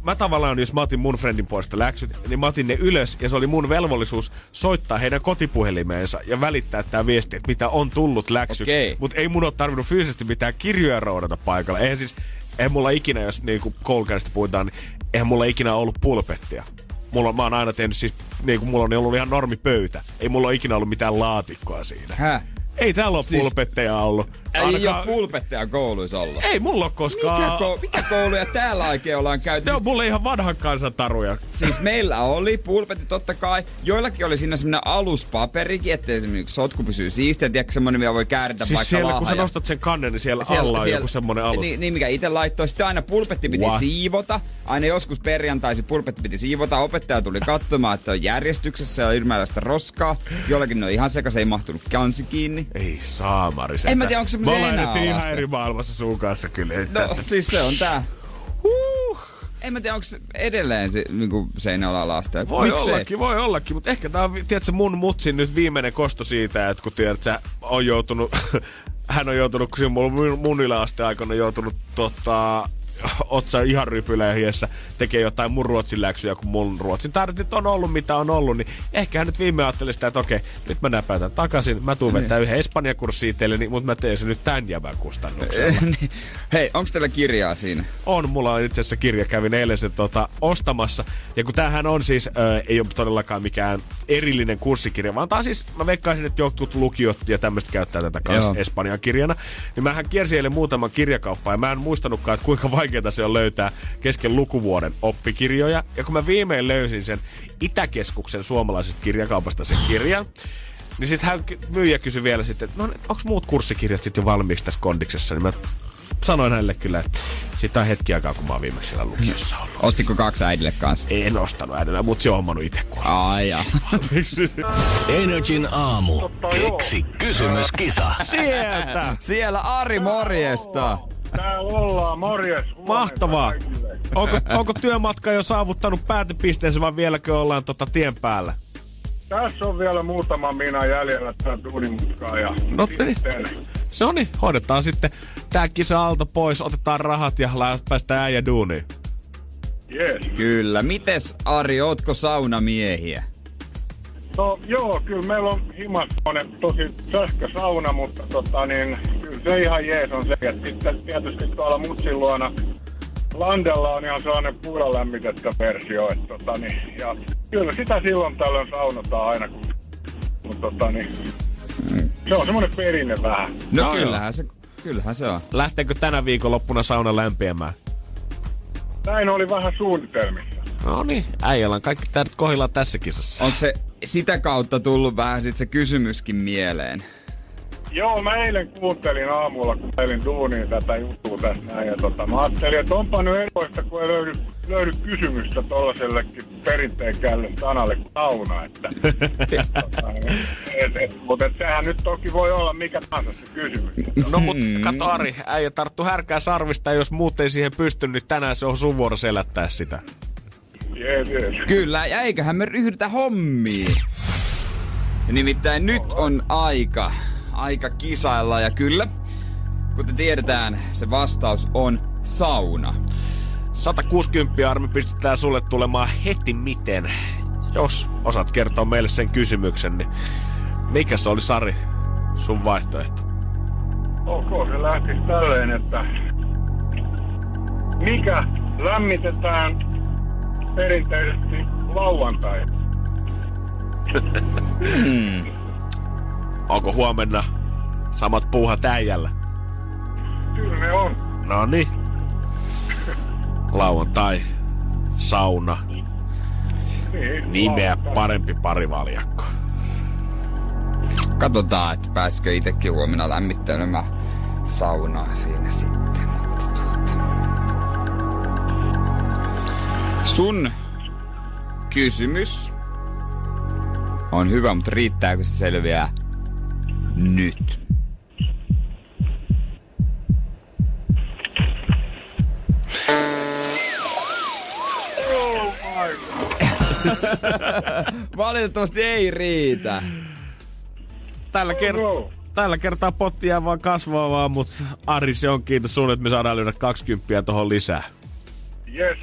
mä tavallaan, jos mä otin mun friendin puolesta läksyt, niin mä otin ne ylös ja se oli mun velvollisuus soittaa heidän kotipuhelimeensa ja välittää tämä viesti, että mitä on tullut läksyksi. Okei. Mutta ei mun ole tarvinnut fyysisesti mitään kirjoja roudata paikalla. Eihän siis, eihän mulla ikinä, jos niinku koulukäynnistä puhutaan, niin eihän mulla ikinä ollut pulpettia. Mulla, mä oon aina tehnyt siis, niinku mulla on ollut ihan normipöytä. Ei mulla ole ikinä ollut mitään laatikkoa siinä. Häh? Ei täällä ole siis... pulpetteja ollut. Ei Ainakaan- ole pulpetteja kouluissa ollut. Ei mulla ole koskaan. Mikä, ko- mikä kouluja täällä oikein ollaan käyty? Ne on mulle ihan vanhan kansan taruja. Siis meillä oli pulpetti totta kai. Joillakin oli siinä semmonen aluspaperikin, ettei esimerkiksi sotku pysyy siistiä. Tiedätkö semmonen, mitä voi käärätä Siis vaikka siellä, kun sä nostat sen kannen, niin siellä, siellä alla on joku semmonen alus. Niin, niin, mikä itse laittoi. Sitten aina pulpetti piti What? siivota. Aina joskus perjantaisin pulpetti piti siivota. Opettaja tuli katsomaan, että on järjestyksessä ja ilmeisesti roskaa. Jollakin ne on ihan sekas, ei mahtunut kansi kiinni. Ei saamari En mä tiedä, onko se Me nyt ihan eri maailmassa sun kanssa kyllä. No siis se on tää. En mä tiedä, onko edelleen se, niinku seinällä lasten. Voi ollakin, voi ollakin, mutta ehkä tää on, tiedätkö, mun mutsin nyt viimeinen kosto siitä, että kun tiedät, sä on joutunut, hän on joutunut, kun mun, mun yläaste aikana joutunut tota, otsa ihan rypylähiessä tekee jotain mun ruotsin läksyjä, kun mun ruotsin taidot on ollut mitä on ollut, niin ehkä hän nyt viime ajatteli sitä, että okei, nyt mä näpäytän takaisin, mä tuun vetää yhden Espanjan kurssi itselleni, mutta mä teen sen nyt tämän jävän kustannuksella. Niin. Hei, onko teillä kirjaa siinä? On, mulla on itse asiassa kirja, kävin eilen sen tota, ostamassa. Ja kun tämähän on siis, ö, ei ole todellakaan mikään erillinen kurssikirja, vaan tää siis, mä veikkaisin, että jotkut lukiot ja tämmöistä käyttää tätä kanssa. Espanjan kirjana. Niin mähän kiersin eilen muutaman kirjakauppaa ja mä en muistanutkaan, että kuinka vaikeaa se on löytää kesken lukuvuoden oppikirjoja. Ja kun mä viimein löysin sen Itäkeskuksen suomalaisesta kirjakaupasta sen kirjan, niin sitten hän myyjä kysyi vielä sitten, että no onko muut kurssikirjat sitten jo valmiiksi tässä kondiksessa, niin mä sanoin hänelle kyllä, että siitä on hetki aikaa, kun mä oon viimeksi siellä lukiossa ollut. Ostiko kaksi äidille kanssa? En ostanut äidillä, mutta se on hommannut itse kun Ai ja. Energin aamu. Keksi kysymyskisa. Sieltä! Siellä Ari morjesta. Täällä ollaan, morjes. Mahtavaa. kaikille. Onko, onko työmatka jo saavuttanut päätepisteensä vai vieläkö ollaan tota tien päällä? Tässä on vielä muutama mina jäljellä tätä tuunimutkaa ja No sitten Se on niin, hoidetaan sitten tää kisa alta pois, otetaan rahat ja päästään äijä duuniin. jees. Kyllä. Mites Ari, ootko saunamiehiä? No joo, kyllä meillä on himas tosi sähkösauna, mutta tota niin, se ihan jees on se. Ja sitten tietysti tuolla Mutsin luona Landella on ihan sellainen puilla lämmitettä versio, että tota niin, ja kyllä sitä silloin tällöin saunotaan aina, kun, mutta tota niin, se on semmoinen perinne vähän. No, No kyllähän se, kyllähän se on. Lähteekö tänä viikonloppuna sauna lämpiämään? Näin oli vähän suunnitelmissa. No niin, äijällä on kaikki täydet kohdillaan tässä kisassa. Onko se sitä kautta tullut vähän sit se kysymyskin mieleen? Joo, mä eilen kuuntelin aamulla, kun elin duuniin tätä juttua tästä näin. Ja tota, mä ajattelin, että onpa nyt erikoista, kun ei löydy, löydy kysymystä tollasellekin perinteikkäälle sanalle kuin sauna. Että, tota, et, et, mutta et sehän nyt toki voi olla mikä tahansa se kysymys. No mut kato Ari, äijä tarttu härkää sarvista ja jos muut ei siihen pysty, niin tänään se on sun vuoro selättää sitä. Jees, jees. Kyllä, ja eiköhän me ryhdytä hommiin. Nimittäin nyt on aika, aika kisailla ja kyllä, kuten tiedetään, se vastaus on sauna. 160 armi pistetään sulle tulemaan heti miten. Jos osaat kertoa meille sen kysymyksen, niin mikä se oli Sari sun vaihtoehto? Ok, se lähtisi tälleen, että mikä lämmitetään perinteisesti lauantai? Onko huomenna samat puuhat äijällä? Kyllä ne on. No niin. Lauantai, sauna, Niin, nimeä parempi parivaljakko. Katsotaan, että pääsikö itsekin huomenna lämmittelemään saunaa siinä sitten. Mutta tuota. Sun kysymys on hyvä, mutta riittääkö se selviää nyt? Oh my Valitettavasti ei riitä. Tällä, kert- no. tällä kertaa potti jää vaan kasvaa vaan, mutta Ari, se on kiitos sun, että me saadaan lyödä 20 tohon lisää. Yes.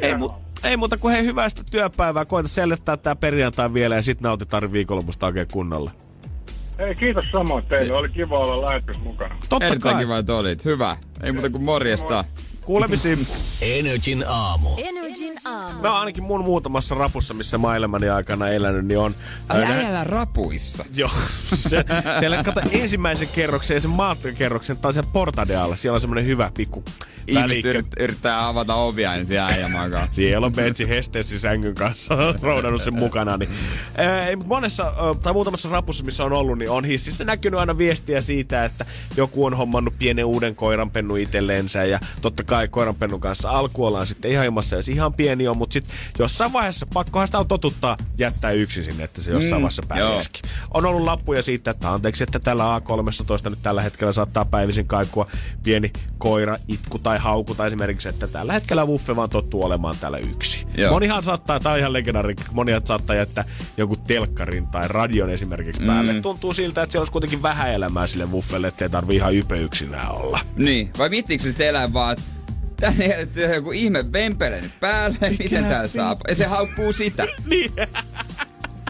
Ei, mu- ei muuta kuin hei hyvästä työpäivää. Koita selvittää tää perjantai vielä ja sit nautitaan viikonlopusta oikein kunnolla. Hei, kiitos samoin teille. Oli kiva olla lähetys mukana. Totta Erittäin kai. kiva, että olit. Hyvä. Ei muuta kuin morjesta. Kuulemisiin. Energin aamu. Energin aamu. Mä oon ainakin mun muutamassa rapussa, missä mä elämäni aikana elänyt, niin on... Ai ää, äijällä rapuissa. Joo, se, teillä kato ensimmäisen kerroksen ja sen maattokerroksen tai sen portade alla. Siellä on semmonen hyvä pikku Ihmiset yrit, yrittää avata ovia, se äijä makaa. Siellä on Benji Hestessi sängyn kanssa roudannut sen mukana. Niin, ää, mut monessa ää, tai muutamassa rapussa, missä on ollut, niin on hississä näkynyt aina viestiä siitä, että joku on hommannut pienen uuden koiranpennu itselleensä. Ja totta kai koiranpennun kanssa alku ollaan sitten ihan ilmassa, jos ihan pieni on, mutta sitten jossain vaiheessa pakkohan sitä on totuttaa jättää yksin sinne, että se jossain Mm, vaiheessa pärjäskin. On ollut lappuja siitä, että anteeksi, että tällä A13 nyt tällä hetkellä saattaa päivisin kaikua pieni koira, itku tai haukuta esimerkiksi, että tällä hetkellä Wuffe vaan tottuu olemaan täällä yksi. Joo. Monihan saattaa, tämä on ihan legendaari, monia saattaa jättää jonkun telkkarin tai radion esimerkiksi päälle. Mm. Tuntuu siltä, että siellä olisi kuitenkin vähän elämää sille Wuffelle, ettei tarvi ihan ype yksinään olla. Niin, vai miettiikö se sitten elää vaan, että tänne joku ihme vempele nyt päälle, miten tää saa? Ja se haukkuu sitä. niin.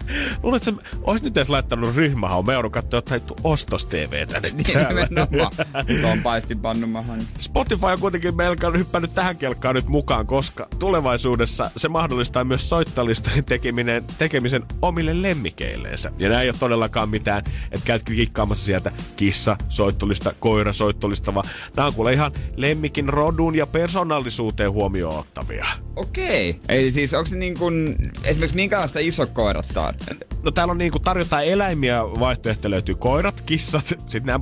Luuletko, olisi nyt edes laittanut ryhmähaun? Me joudun katsoa, että haittu ostos TV tänne Niin nimenomaan. Tuon paistinpannumahan. Spotify on kuitenkin melkein hyppännyt tähän kelkkaan nyt mukaan, koska tulevaisuudessa se mahdollistaa myös soittolistojen tekeminen, tekemisen omille lemmikeilleensä. Ja nämä ei ole todellakaan mitään, että käyt kikkaamassa sieltä kissa, soittolista, koira, soittolista, vaan nämä on kuule ihan lemmikin rodun ja persoonallisuuteen huomioon ottavia. Okei. Eli siis onko se niin kuin, esimerkiksi minkälaista iso koirat? No täällä on niinku tarjotaan eläimiä, vaihtoehtoja löytyy koirat, kissat, sitten nämä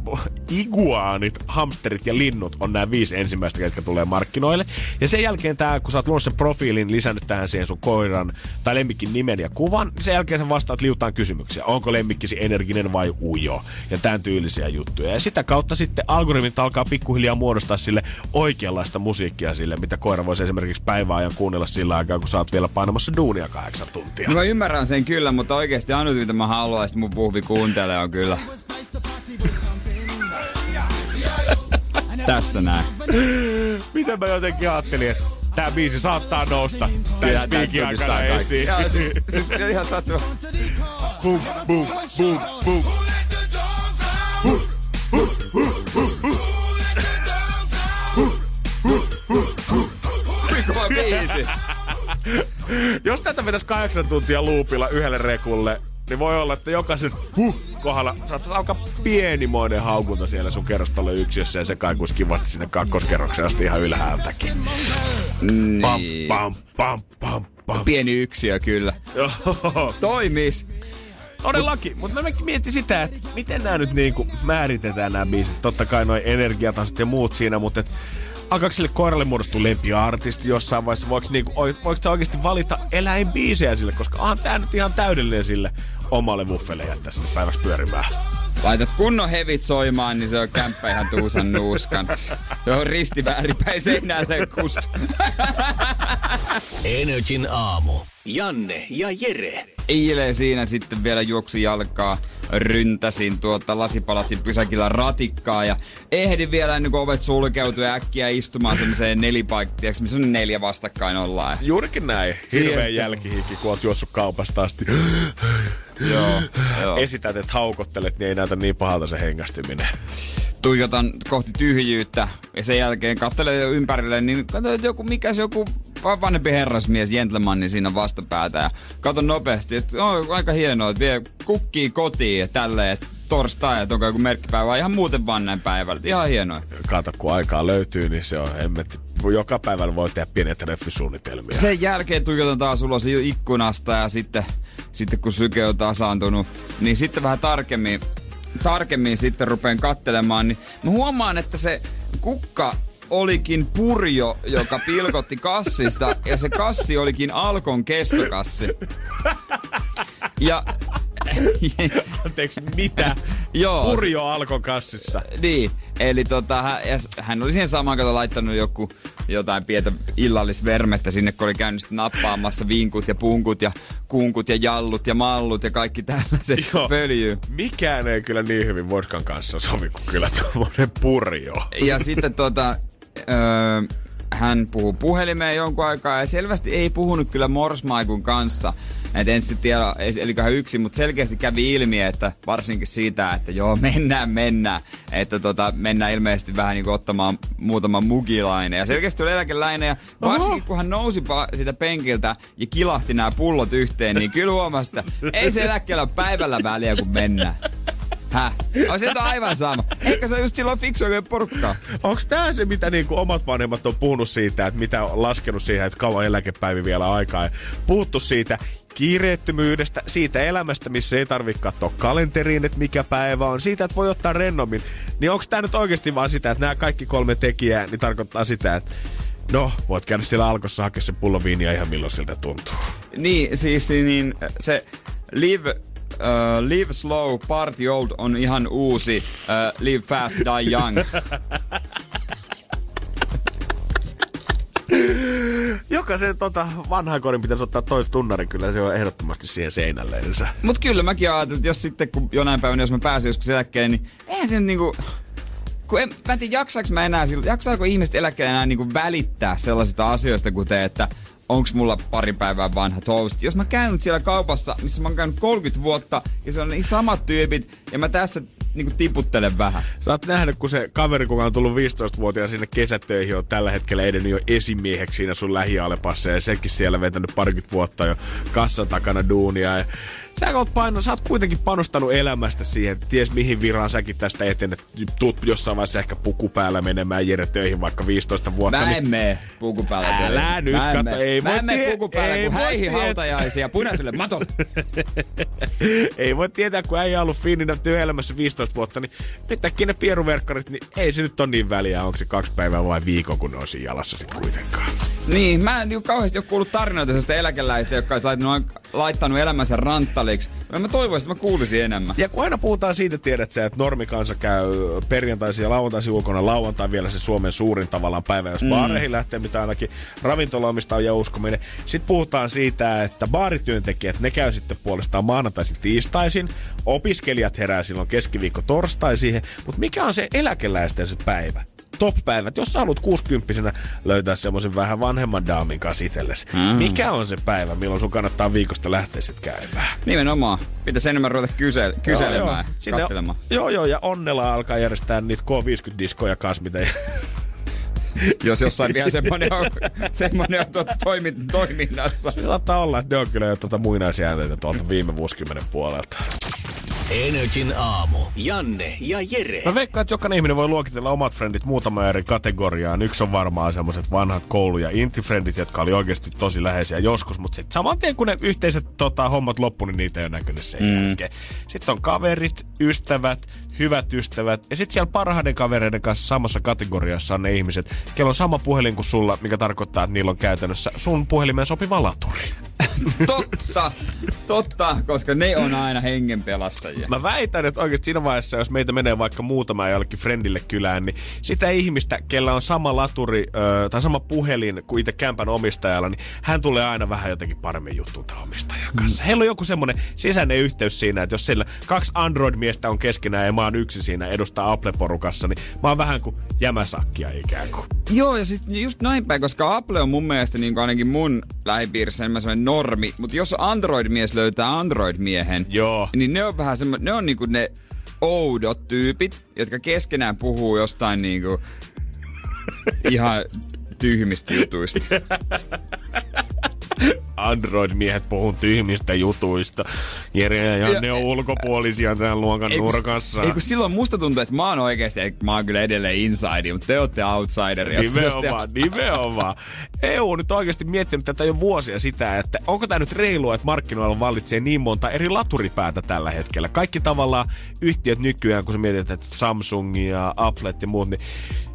iguaanit, hamsterit ja linnut on nämä viisi ensimmäistä, ketkä tulee markkinoille. Ja sen jälkeen tää, kun sä oot luonut sen profiilin, lisännyt tähän siihen sun koiran tai lemmikin nimen ja kuvan, niin sen jälkeen sä vastaat liutaan kysymyksiä. Onko lemmikkisi energinen vai ujo? Ja tämän tyylisiä juttuja. Ja sitä kautta sitten algoritmit alkaa pikkuhiljaa muodostaa sille oikeanlaista musiikkia sille, mitä koira voisi esimerkiksi päiväajan kuunnella sillä aikaa, kun sä oot vielä painamassa duunia kahdeksan tuntia. No mä ymmärrän sen kyllä, mutta oikeasti ainut mitä mä haluan, että mun puhvi kuuntelee on kyllä. Tässä näin. Miten mä jotenkin ajattelin, että tää biisi saattaa nousta tämän tää piikin tunnistaa aikana esiin. Joo, siis, siis ihan sattuu. Bum, bum, bum, bum. Biisi. Jos tätä vetäisi kahdeksan tuntia luupilla yhdelle rekulle, niin voi olla, että jokaisen huh kohdalla saattaisi alkaa pienimoinen haukunta siellä sun kerrostolle yksiössä ja se kaikuisi kivasti sinne kakkoskerrokseen asti ihan ylhäältäkin. Pam, Niin. pam, pam, pam, pam. Pieni yksiö kyllä. Toimis. Todellakin, mutta mä mietin sitä, että miten nämä nyt niinku määritetään nämä biisit. Totta kai noin energiatasot ja muut siinä, mutta et, alkaako sille koiralle muodostua lempiartisti jossain vaiheessa? Voiko, niinku, oi- voiko se oikeasti valita eläinbiisejä sille? Koska onhan tämä nyt ihan täydellinen sille omalle buffelle jättää sinne päiväksi pyörimään. Laitat kunnon hevit soimaan, niin se on kämppä ihan tuusan nuuskan. Se on risti väärinpäin seinälle kustu. Energin aamu. Janne ja Jere. Eilen siinä sitten vielä juoksu jalkaa, ryntäsin tuota lasipalatsin pysäkillä ratikkaa ja ehdin vielä ennen kuin ovet sulkeutui äkkiä istumaan semmoiseen nelipaikkaan, missä on neljä vastakkain ollaan. Juurikin näin. Hirveä Sieltä. jälkihiki, kun oot juossut kaupasta asti. Joo, joo. Esität, että haukottelet, niin ei näytä niin pahalta se hengästyminen. Tuijotan kohti tyhjyyttä ja sen jälkeen katselen jo ympärille, niin katsoin, että joku, mikä se joku va- vanhempi herrasmies, gentlemani siinä vastapäätä ja katon nopeasti, että on aika hienoa, että vie kukkii kotiin ja tälleen, että torstai, että onko joku merkkipäivä, vai ihan muuten vaan näin päivällä. Ihan hienoa. Kato, kun aikaa löytyy, niin se on hemmetti. Joka päivällä voi tehdä pieniä treffisuunnitelmia. Sen jälkeen tuijotan taas ulos ikkunasta ja sitten, sitten kun syke on tasaantunut, niin sitten vähän tarkemmin, tarkemmin sitten rupean kattelemaan, niin mä huomaan, että se kukka olikin purjo, joka pilkotti kassista, ja se kassi olikin Alkon kestokassi. Ja Anteeksi, mitä? Joo. Purjo Alkon kassissa. Niin, eli tota, hän, hän oli siihen samaan kato laittanut joku jotain pientä illallisvermettä sinne, kun oli käynyt nappaamassa vinkut ja punkut ja kunkut ja jallut ja mallut ja kaikki tällaiset pöljyy. Mikään ei kyllä niin hyvin vodkan kanssa sovi kuin kyllä tuommoinen purjo. Ja sitten tota, öö, hän puhuu puhelimeen jonkun aikaa ja selvästi ei puhunut kyllä Morsmaikun kanssa. Et en sitten tiedä, eli hän yksi, mutta selkeästi kävi ilmi, että varsinkin siitä, että joo, mennään, mennään. Että tota, mennään ilmeisesti vähän niin ottamaan muutama mugilainen. Ja selkeästi oli eläkeläinen ja varsinkin kun hän nousi siitä penkiltä ja kilahti nämä pullot yhteen, niin kyllä huomasi, että ei se eläkkeellä päivällä väliä, kun mennään. Häh? On se aivan sama. Ehkä se on just silloin fiksu porukkaa. Onks tää se, mitä niinku omat vanhemmat on puhunut siitä, että mitä on laskenut siihen, että kauan eläkepäivi vielä aikaa. Ja puhuttu siitä kiireettömyydestä, siitä elämästä, missä ei tarvitse katsoa kalenteriin, että mikä päivä on, siitä, että voi ottaa rennommin. Niin onko tämä nyt oikeasti vaan sitä, että nämä kaikki kolme tekijää, niin tarkoittaa sitä, että No, voit käydä siellä alkossa hakea sen pullon viiniä ihan milloin siltä tuntuu. Niin, siis niin se live uh, Live Slow, Party Old on ihan uusi uh, Live Fast, Die Young. Jokaisen tota, vanhan kodin pitäisi ottaa toi tunnari, kyllä se on ehdottomasti siihen seinälleensä. Mut kyllä mäkin ajattelin, että jos sitten, kun jonain päivänä, jos mä pääsen joskus eläkkeelle, niin eihän se niinku... Kun en, mä en tiedä, jaksaako mä enää, jaksaako ihmiset eläkkeelle enää niinku välittää sellaisista asioista, kuten että onks mulla pari päivää vanha toast. Jos mä käyn siellä kaupassa, missä mä oon käynyt 30 vuotta, ja se on niin samat tyypit, ja mä tässä niinku tiputtelen vähän. Sä oot nähnyt, kun se kaveri, kuka on tullut 15-vuotiaan sinne kesätöihin, on tällä hetkellä edennyt jo esimieheksi siinä sun lähialepassa, ja sekin siellä vetänyt parikymmentä vuotta jo kassan takana duunia. Ja sä oot, paino, sä oot kuitenkin panostanut elämästä siihen, että ties mihin viraan säkin tästä eteen, että tuut jossain vaiheessa ehkä puku päällä menemään Jere töihin vaikka 15 vuotta. Mä niin- en niin... mene puku päällä Älä nyt, mä kato, ei mä voi en mene puku päällä, ei kun häihin hautajaisia punaiselle matolle. ei voi tietää, kun ei ollut fiininä työelämässä 15 vuotta, niin nyt äkkiä ne pieruverkkarit, niin ei se nyt ole niin väliä, onko se kaksi päivää vai viikko, kun ne on siinä jalassa sitten kuitenkaan. Niin, mä en niin kauheasti ole kuullut tarinoita sellaista eläkeläistä, jotka olisi laittanut, laittanut elämänsä ranttaliksi. Mä toivoisin, että mä kuulisin enemmän. Ja kun aina puhutaan siitä, tiedät sä, että normikansa käy perjantaisin ja lauantaisin ulkona, lauantai vielä se Suomen suurin tavallaan päivä, jos mm. baareihin lähtee, mitä ainakin ravintoloimista on ja uskominen. Sitten puhutaan siitä, että baarityöntekijät, ne käy sitten puolestaan maanantaisin tiistaisin, opiskelijat herää silloin keskiviikko torstai siihen, mutta mikä on se eläkeläisten se päivä? Top-päivät, jos sä haluat 60 löytää semmoisen vähän vanhemman daamin kanssa itsellesi. Mm. Mikä on se päivä, milloin sun kannattaa viikosta lähteä sit käymään? Nimenomaan. Pitäisi enemmän ruveta kysel- kyselemään joo, joo. joo, joo, ja onnella alkaa järjestää niitä K50-diskoja kanssa, mitä jos jossain vielä semmoinen on, semmoinen on tuota toimi, toiminnassa. Se saattaa olla, että ne on kyllä jo tuota muinaisia äänteitä tuolta viime vuosikymmenen puolelta. Energin aamu. Janne ja Jere. Mä veikkaan, että jokainen ihminen voi luokitella omat frendit muutama eri kategoriaan. Yksi on varmaan semmoiset vanhat koulu- ja intifrendit, jotka oli oikeasti tosi läheisiä joskus, mutta sitten saman tien kun ne yhteiset tota, hommat loppu, niin niitä ei ole näkynyt sen mm. jälkeen. Sitten on kaverit, ystävät, hyvät ystävät. Ja sitten siellä parhaiden kavereiden kanssa samassa kategoriassa on ne ihmiset, kello on sama puhelin kuin sulla, mikä tarkoittaa, että niillä on käytännössä sun puhelimeen sopiva laturi. Totta, totta, koska ne on aina hengenpelastajia. Mä väitän, että oikeasti siinä vaiheessa, jos meitä menee vaikka muutama jollekin friendille kylään, niin sitä ihmistä, kellä on sama laturi ö, tai sama puhelin kuin itse kämpän omistajalla, niin hän tulee aina vähän jotenkin paremmin juttuun tämän omistajan kanssa. Mm. Heillä on joku semmoinen sisäinen yhteys siinä, että jos siellä kaksi Android-miestä on keskenään ja mä oon yksin siinä edustaa Apple-porukassa, niin mä oon vähän kuin jämäsakkia ikään kuin. Joo, ja siis just näin päin, koska Apple on mun mielestä niin kuin ainakin mun lähipiirissä enemmän semmoinen normi, mutta jos Android-mies löytää Android-miehen, Joo. niin ne on vähän semmoinen, ne on niinku ne oudot tyypit, jotka keskenään puhuu jostain niinku ihan tyhmistä jutuista. Android-miehet puhun tyhmistä jutuista. Jere ja Janne Ja- on ulkopuolisia tämän luokan Ei, nurkassa. Ei kun silloin musta tuntuu, että mä oon oikeesti, että mä oon kyllä edelleen inside, mutta te ootte outsideri. Nimenomaan, nimenomaan. EU on nyt oikeasti miettinyt tätä jo vuosia sitä, että onko tämä nyt reilua, että markkinoilla vallitsee niin monta eri laturipäätä tällä hetkellä. Kaikki tavallaan yhtiöt nykyään, kun sä mietit, että Samsung ja Apple ja muut, niin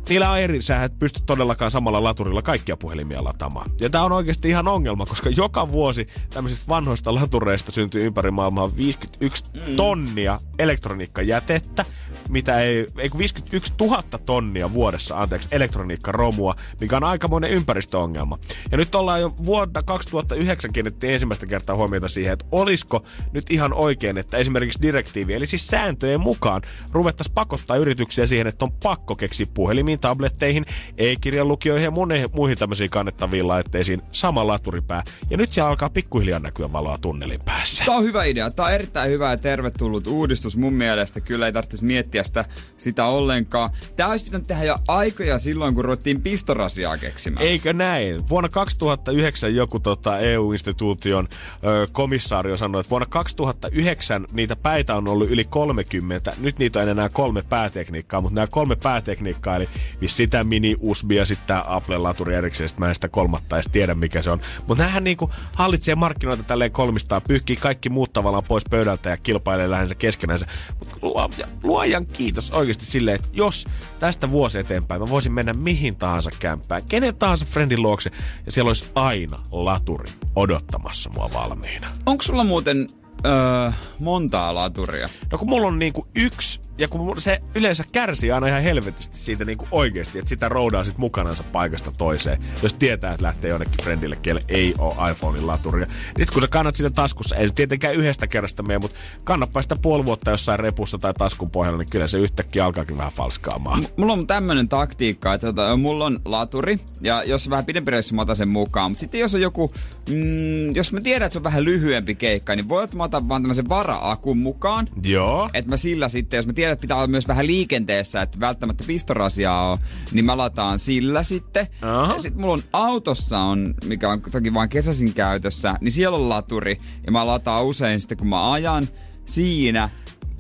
niillä on eri, sä et pysty todellakaan samalla laturilla kaikkia puhelimia lataamaan. Ja tämä on oikeasti ihan ongelma, koska joka vuosi tämmöisistä vanhoista latureista syntyy ympäri maailmaa 51 Mm. tonnia elektroniikkajätettä, mitä ei, ei kun 51 000 tonnia vuodessa, anteeksi, elektroniikkaromua, mikä on aikamoinen ympäristöongelma. Ja nyt ollaan jo vuonna 2009 kiinnitettiin ensimmäistä kertaa huomiota siihen, että olisiko nyt ihan oikein, että esimerkiksi direktiivi, eli siis sääntöjen mukaan ruvettaisiin pakottaa yrityksiä siihen, että on pakko keksiä puhelimiin, tabletteihin, e-kirjanlukijoihin ja moneen muihin tämmöisiin kannettaviin laitteisiin sama laturipää. Ja nyt siellä alkaa pikkuhiljaa näkyä valoa tunnelin päässä. Tää on hyvä idea. Tää on erittäin hyvä ja tervetullut uudistus mun mielestä. Kyllä ei tarvitsisi miettiä sitä, sitä ollenkaan. Tää olisi pitänyt tehdä jo aikoja silloin, kun ruvettiin pistorasiaa keksimään. Eikö näin? Vuonna 2009 joku tota, EU-instituution ö, komissaario sanoi, että vuonna 2009 niitä päitä on ollut yli 30. Nyt niitä on enää kolme päätekniikkaa, mutta nämä kolme päätekniikkaa, eli sitä mini-USB ja sitten tämä Apple-laturi erikseen, sit mä en sitä kolmatta edes tiedä mikä se on. Mutta nämähän niinku hallitsee markkinoita tälleen kolmistaan, pyyhkii kaikki muut tavallaan pois pöydältä ja kilpailee lähinnä keskenänsä. Mutta luoja, luojan kiitos oikeasti silleen, että jos tästä vuosi eteenpäin mä voisin mennä mihin tahansa kämppään, kenen tahansa friendin luokse, ja siellä olisi aina laturi odottamassa mua valmiina. Onko sulla muuten öö, montaa laturia? No kun mulla on niinku yksi, ja kun se yleensä kärsii aina ihan helvetisti siitä niinku oikeesti, että sitä roudaa sit mukanansa paikasta toiseen. Jos tietää, että lähtee jonnekin friendille, kelle ei ole iPhonein laturia. Niin sit kun sä kannat sitä taskussa, ei tietenkään yhdestä kerrasta mene, mutta kannatpa sitä puoli vuotta jossain repussa tai taskun pohjalla, niin kyllä se yhtäkkiä alkaakin vähän falskaamaan. M- mulla on tämmönen taktiikka, että tota, mulla on laturi, ja jos vähän pidempi reissu, mä otan sen mukaan. Mutta sitten jos on joku, mm, jos mä tiedän, että se on vähän lyhyempi keikka, niin voi että mä otan vaan tämmöisen vara-akun mukaan. Joo. Että mä sillä sitten, jos mä tiedän, että pitää olla myös vähän liikenteessä, että välttämättä pistorasiaa on, niin mä lataan sillä sitten. Aha. Ja sitten mulla on autossa on, mikä on toki vain kesäsin käytössä, niin siellä on laturi. Ja mä lataan usein sitten, kun mä ajan siinä,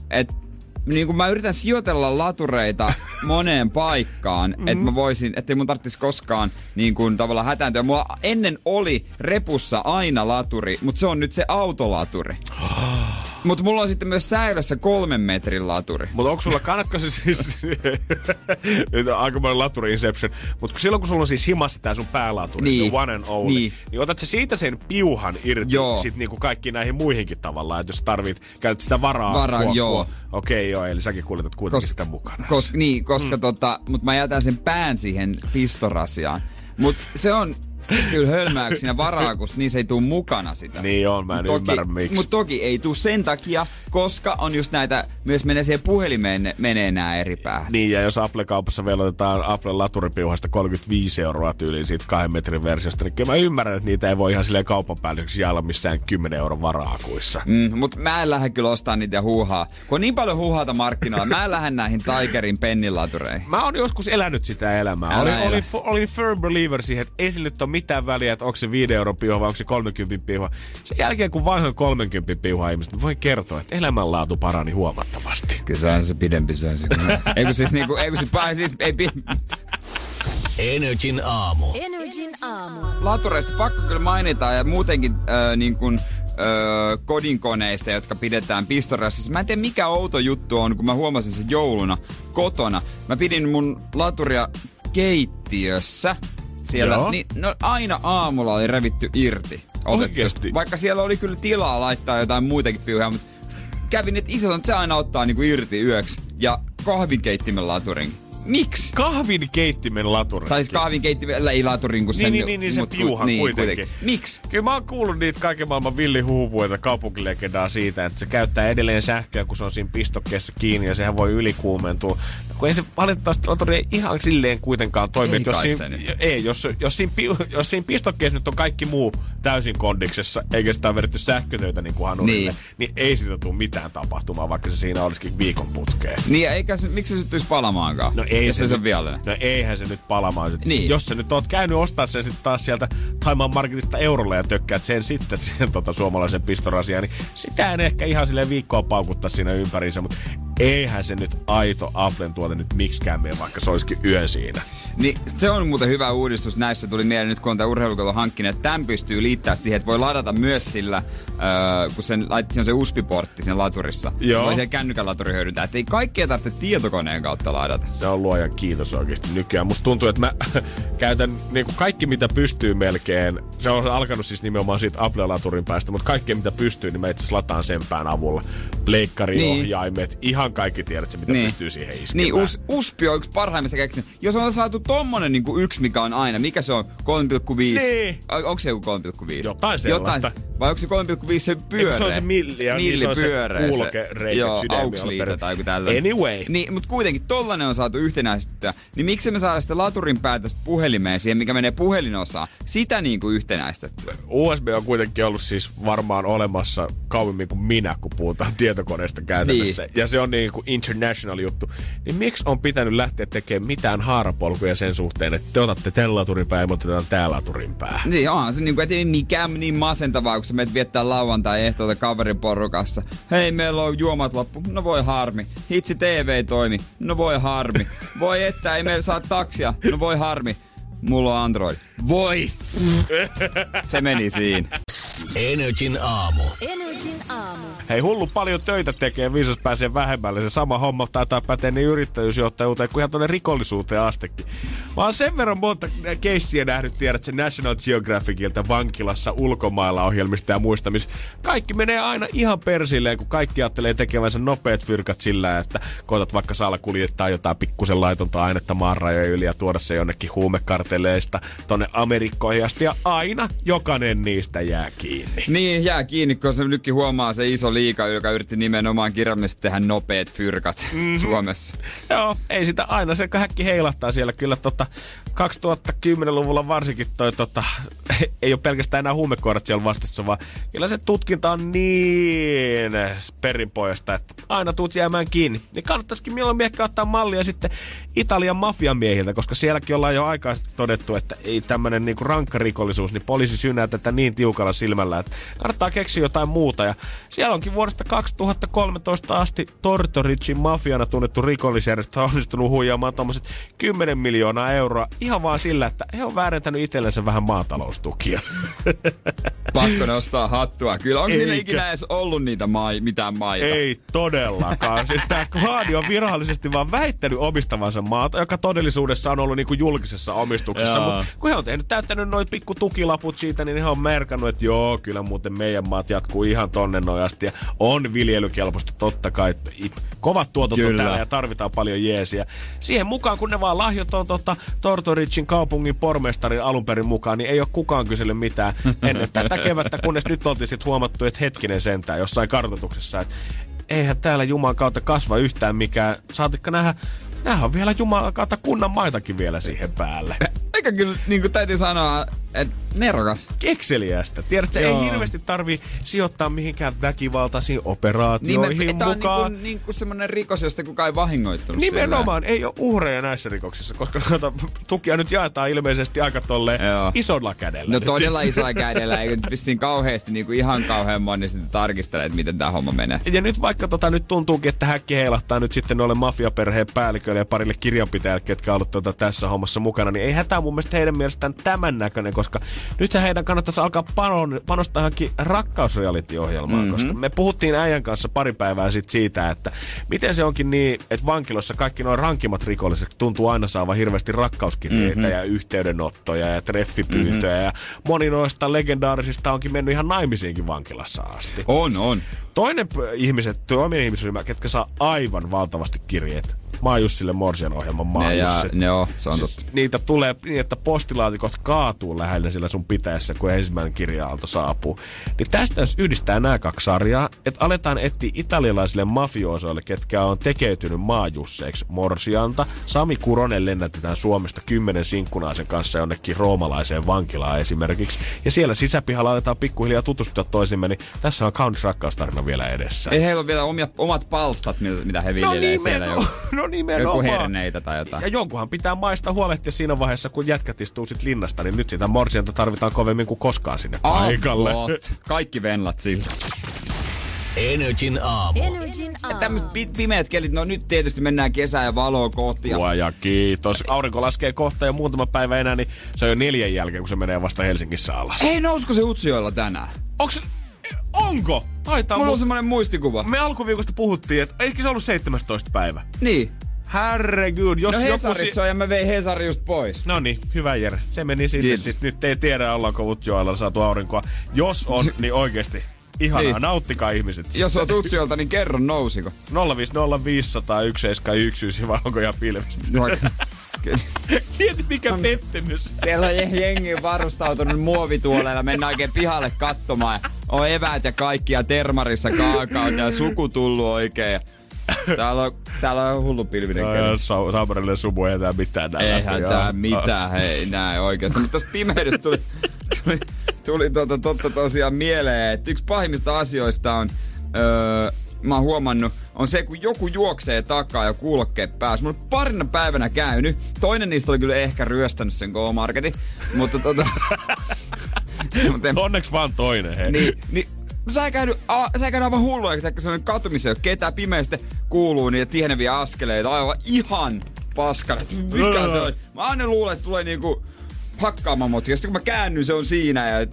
että niin kun mä yritän sijoitella latureita moneen paikkaan, mm. että mä voisin, ettei mun tarvitsisi koskaan niin kuin tavallaan hätääntyä. Mulla ennen oli repussa aina laturi, mutta se on nyt se autolaturi. Mutta mulla on sitten myös säilössä kolmen metrin laturi. Mutta onko sulla, kannatko se siis, nyt on aikamoinen laturi inception, mutta silloin kun sulla on siis himassa tää sun päälaturi, Niin. the one and only, niin. Niin. otat sä siitä sen piuhan irti Joo. sit niinku kaikkiin näihin muihinkin tavallaan, että jos tarvit, käytät sitä varaa. Varaa, joo. Okei, joo, eli säkin kuljetat kuitenkin sitä mukana. Kos, niin, koska mm. tota, mutta mä jätän sen pään siihen pistorasiaan. Mutta se on kyllä hölmääksi siinä varaakus, niin se ei tuu mukana sitä. Niin on, mä en Mut ymmärrä miksi. Mutta toki ei tuu sen takia, koska on just näitä, myös menee siihen puhelimeen, ne- menee nämä eri päähän. Niin, ja jos Apple-kaupassa velotetaan Apple laturipiuhasta 35 euroa tyyliin siitä kahden metrin versiosta, niin kyllä mä ymmärrän, että niitä ei voi ihan silleen kaupan päälliseksi jaella missään 10 euron varaakuissa. Mm, mutta mä en lähde kyllä ostaa niitä huuhaa. Kun on niin paljon huuhaata markkinoilla, mä en lähde näihin Tigerin pennilatureihin. Mä oon joskus elänyt sitä elämää. Älä Olin, elä. olin, fu- olin firm believer siihen, että ei sillä nyt ole mitään väliä, että onko se 5 euron piuha vai onko se 30 piuha. Sen jälkeen, kun vaihoin 30 piuha ihmistä, niin voin kertoa, että elämänlaatu parani huomattavasti. Kyllä se on se pidempi se on se. ei kun siis niinku, ei kun siis, siis ei, pi- Energin aamu. Energin aamu. latureista pakko kyllä mainita ja muutenkin äh, niin kuin, äh, kodinkoneista, jotka pidetään pistorassa. Siis Mä en tiedä mikä outo juttu on, kun mä huomasin sen jouluna kotona. Mä pidin mun laturia keittiössä siellä. Joo. Niin, no aina aamulla oli revitty irti. Oikeesti? Vaikka siellä oli kyllä tilaa laittaa jotain muitakin piuhaa, mutta kävin, että isä sanoi, että se aina ottaa niinku irti yöksi. Ja kahvinkeittimen laturin. Miksi? Kahvin keittimen laturi. Tai siis kahvinkeittimellä ei laturin kuin Niin, sen... niin, niin, niin sen mut ku- piuhan kuitenkin. Miksi? Kyllä mä oon kuullut niitä kaiken maailman villihuhupuita kaupunkilegendaa siitä, että se käyttää edelleen sähköä, kun se on siinä pistokkeessa kiinni ja sehän voi ylikuumentua. Kun ei se valitettavasti laturi ei ihan silleen kuitenkaan toimi. Ei jos, siinä, se ei, jos, jos, siinä, jos siinä pistokkeessa nyt on kaikki muu täysin kondiksessa, eikä sitä ole vedetty sähkötöitä niin kuin hanurille, niin. Niin. ei siitä tule mitään tapahtumaa, vaikka se siinä olisikin viikon putkeen. Niin, eikä se, miksi se syttyisi palamaankaan? No Ei se, se nyt- viallinen. No eihän se nyt palamaan. Niin. Jos sä nyt oot käynyt ostaa sen sitten taas sieltä Taimaan Marketista eurolla ja tökkäät sen sitten siihen tota, suomalaisen pistorasiaan, niin sitä en ehkä ihan sille viikkoa paukuttaa siinä ympäriinsä, mutta eihän se nyt aito Applen tuote nyt miksikään mene, vaikka se olisikin yö siinä. Niin se on muuten hyvä uudistus näissä. Tuli mieleen nyt, kun on tämä urheilukoulu hankkinut, että tämän pystyy liittää siihen, että voi ladata myös sillä, öö, kun sen, siinä on se USB-portti siinä laturissa. Joo. Voi siihen kännykän laturi hyödyntää. Että ei kaikkea tarvitse tietokoneen kautta ladata. Se on luojan kiitos oikeasti nykyään. Musta tuntuu, että mä käytän niin kuin kaikki mitä pystyy melkein. Se on alkanut siis nimenomaan siitä Apple-laturin päästä, mutta kaikki mitä pystyy, niin mä itse lataan sen pään avulla. Pleikkariohjaimet, ihan kaikki tiedät se, mitä Niin. pystyy siihen iskemään. Niin, us, USPI on yksi parhaimmista keksin. Jos on saatu tommonen niin yksi, mikä on aina, mikä se on? 3,5? Niin. Onko se joku 3,5? Jotain sellaista. Vai onko se 3,5 se pyöreä? Eikö se on se milli ja niin se on se pyöreä Joo, sydämiä auksliita on tai joku tällainen. Anyway. Niin, mutta kuitenkin tollanen on saatu yhtenäistettyä. Niin miksi me saada sitä laturin päätöstä puhelimeen siihen, mikä menee puhelinosaan? Sitä niin kuin yhtenäistettyä. USB on kuitenkin ollut siis varmaan olemassa kauemmin kuin minä, kun puhutaan tietokoneesta käytännössä. Niin. Ja se on niin kuin international juttu. Niin miksi on pitänyt lähteä tekemään mitään haarapolkuja sen suhteen, että te otatte tämän laturin pää ja me otetaan tää laturin pää? Niin onhan se niinku, et ei mikään niin masentavaa, kun sä menet viettää lauantai ehtoilta kaverin porukassa. Hei, meillä on juomat loppu. No voi harmi. Hitsi TV ei toimi. No voi harmi. Voi että ei meillä saa taksia. No voi harmi. Mulla on Android. Voi! Se meni siinä. Energin aamu. Energin aamu. Hei, hullu paljon töitä tekee, viisas pääsee vähemmälle. Se sama homma taitaa päteä niin yrittäjyysjohtajuuteen kuin ihan tuonne rikollisuuteen astekin. Mä oon sen verran monta keissiä nähnyt, tiedät se National Geographicilta vankilassa, ulkomailla ohjelmista ja muista, missä kaikki menee aina ihan persilleen, kun kaikki ajattelee tekevänsä nopeat fyrkat sillä, että koetat vaikka saada kuljettaa jotain pikkusen laitonta ainetta maan rajojen yli ja tuoda se jonnekin huumekarteleista tonne Amerikkoihin asti ja aina jokainen niistä jää kiinni. Niin, jää kiinni, kun se nytkin huomaa se iso liika, joka yritti nimenomaan kirjallisesti tehdä nopeat fyrkat mm-hmm. Suomessa. Joo, ei sitä aina. Se häkki heilahtaa siellä kyllä tota 2010-luvulla varsinkin toi tota, ei ole pelkästään enää huumekoirat siellä vastassa, vaan kyllä se tutkinta on niin perinpoista, että aina tuut jäämään kiinni. Niin kannattaisikin mieluummin ehkä ottaa mallia sitten Italian mafian miehiltä, koska sielläkin ollaan jo aikaa todettu, että ei tämmönen niinku rankka rikollisuus, niin poliisi synää tätä niin tiukalla silmällä, että kannattaa keksiä jotain muuta. Ja siellä onkin vuodesta 2013 asti Tortoricin mafiana tunnettu rikollisjärjestö on onnistunut huijaamaan tuommoiset 10 miljoonaa euroa ihan vaan sillä, että he on väärentänyt itsellensä vähän maataloustukia. Pakko nostaa hattua. Kyllä, onko siinä ikinä edes ollut niitä mai, mitään maita? Ei todellakaan. siis tämä Klaadi on virallisesti vaan väittänyt omistavansa maata, joka todellisuudessa on ollut niinku julkisessa omistuksessa. Joo. Mutta kun he on tehnyt, täyttänyt noin pikku tukilaput siitä, niin he on merkannut, että joo, kyllä muuten meidän maat jatkuu ihan tonne nojasti. Ja on viljelykelpoista totta kai. Kovat tuotot on Kyllä. täällä ja tarvitaan paljon jeesiä. Siihen mukaan, kun ne vaan lahjot on tota, Tortoricin kaupungin pormestarin alun perin mukaan, niin ei ole kukaan kysellyt mitään ennen tätä kevättä, kunnes nyt oltiin sitten huomattu, että hetkinen sentään jossain kartoituksessa, että eihän täällä Jumalan kautta kasva yhtään mikään. Saatikka nähdä, nähdä on vielä Jumalan kautta kunnan maitakin vielä siihen päälle. Eikä kyllä, niin kuin täytyy sanoa, että nerokas. Kekseliästä. Tiedätkö, ei hirveästi tarvi sijoittaa mihinkään väkivaltaisiin Niin, operaatioihin me, tää on mukaan. niinku, niinku semmonen rikos, josta kukaan ei vahingoittunut Nimenomaan, ei ole uhreja näissä rikoksissa, koska noita tukia nyt jaetaan ilmeisesti aika tolleen Joo. isolla kädellä. No nyt todella isolla kädellä, nyt vissiin kauheasti niinku ihan kauhean moni sitten tarkistele, että miten tämä homma menee. Ja nyt vaikka tota, nyt tuntuukin, että häkki heilahtaa nyt sitten noille mafiaperheen päälliköille ja parille kirjanpitäjälle, ketkä on ollut tota, tässä hommassa mukana, niin eihän tämä mun mielestä heidän mielestään tämän näköinen, koska nythän heidän kannattaisi alkaa panon, panostaa johonkin rakkausreality-ohjelmaan, mm-hmm. koska me puhuttiin äijän kanssa pari päivää sitten siitä, että miten se onkin niin, että vankilossa kaikki noin rankimmat rikolliset tuntuu aina saavan hirveästi rakkauskirjeitä mm-hmm. ja yhteydenottoja ja treffipyyntöjä mm-hmm. ja moni noista legendaarisista onkin mennyt ihan naimisiinkin vankilassa asti. On, on. Toinen ihmiset, toinen ihmisryhmä, ketkä saa aivan valtavasti kirjeitä. Mä oon Jussille Morsian ohjelman Mä oon Jussi. ne on, se on totta. Niitä tulee niin, että postilaatikot kaatuu lähellä sillä sun pitäessä, kun ensimmäinen kirja-aalto saapuu. Niin tästä jos yhdistää nämä kaksi sarjaa, että aletaan etsiä italialaisille mafiosoille, ketkä on tekeytynyt maajusseiksi Morsianta. Sami Kuronen lennätetään Suomesta kymmenen sinkkunaisen kanssa jonnekin roomalaiseen vankilaan esimerkiksi. Ja siellä sisäpihalla aletaan pikkuhiljaa tutustua toisimme, niin tässä on kaunis rakkaustarina vielä edessä. Ei heillä ole vielä omia, omat palstat, mitä, he No viljelee siellä. nimenomaan, jo. no No nimenomaan. Joku herneitä tai jotain. Ja jonkunhan pitää maista huolehtia siinä vaiheessa, kun jätkät istuu sit linnasta, niin nyt sitä morsianta tarvitaan kovemmin kuin koskaan sinne paikalle. Aplot. Kaikki venlat siltä. Energin aamu. Tämmöiset pi- pimeät kelit, no nyt tietysti mennään kesää ja valoa kohti. Ja Luoja kiitos. Aurinko laskee kohta jo muutama päivä enää, niin se on jo neljän jälkeen, kun se menee vasta Helsingissä alas. Hei, nousko se Utsjoella tänään? Onks... Onko? Taitaa Mulla on semmoinen muistikuva. Me alkuviikosta puhuttiin, että eikö se ollut 17. päivä? Niin. Herregud, jos No joku... Hesarissa on ja mä vein Hesari just pois. No niin, hyvä Jere. Se meni sinne Kiitos. sit. Nyt ei tiedä, ollaanko Utjoella saatu aurinkoa. Jos on, niin oikeesti ihanaa. Niin. Nauttikaa ihmiset. Jos oot Utsjoelta, niin kerro nousiko. 050501719 vai onko ihan pilvistä? Vaikka- Mieti mikä pettymys. Siellä on jengi varustautunut muovituoleilla, mennään oikein pihalle katsomaan. On eväät ja kaikki ja termarissa kaakaot ja suku tullut oikein. Täällä on, täällä on hullu pilvinen No, keli. Sa- Saamarille sumu ei tää mitään näin Eihän läpi, tää mitään, hei, näin oikeesti. Mutta tossa pimeydessä tuli, tuli, tuli totta, totta tosiaan mieleen, että yksi pahimmista asioista on, öö, mä oon huomannut, on se, kun joku juoksee takaa ja kuulokkeet päässä. Mulla on parina päivänä käynyt. Toinen niistä oli kyllä ehkä ryöstänyt sen K-Marketin, mutta tota... mutta en, Onneksi vaan toinen, hei. niin, niin Sä ei käynyt, a, sä ei käynyt aivan hullua, että sellainen katu, missä ei ole ketään pimeästi kuuluu niitä tieneviä askeleita. Aivan ihan paskana. Mikä se on? Mä aina luulen, että tulee niinku hakkaamaan mut. Ja sitten kun mä käännyn, se on siinä ja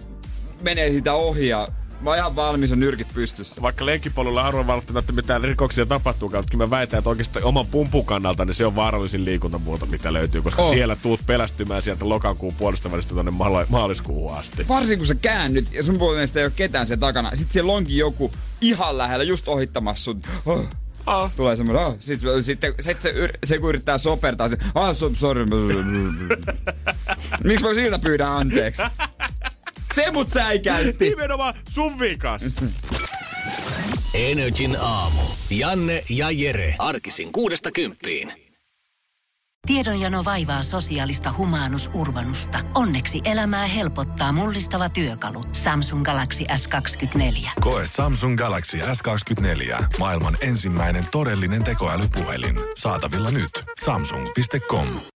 menee siitä ohi ja mä oon ihan valmis ja nyrkit pystyssä. Vaikka lenkkipolulla harvoin välttämättä mitään rikoksia tapahtuu, mutta mä väitän, että oikeastaan oman pumpun kannalta niin se on vaarallisin liikuntamuoto, mitä löytyy, koska Oh. siellä tuut pelästymään sieltä lokakuun puolesta välistä tuonne maala- maaliskuuhun asti. Varsinkin kun sä käännyt ja sun puolesta ei ole ketään sen takana. Sitten siellä onkin joku ihan lähellä just ohittamassa sun. Oh. Ah. Tulee semmoinen, oh. sitten, sitten sit se, yr- se, kun yrittää sopertaa, se, ah, so, sorry. Miksi mä siltä pyydän anteeksi? Se mut säikäytti. Nimenomaan sun vikas. Energin aamu. Janne ja Jere. Arkisin kuudesta kymppiin. Tiedonjano vaivaa sosiaalista humanus urbanusta. Onneksi elämää helpottaa mullistava työkalu. Samsung Galaxy S24. Koe Samsung Galaxy S24. Maailman ensimmäinen todellinen tekoälypuhelin. Saatavilla nyt. Samsung.com.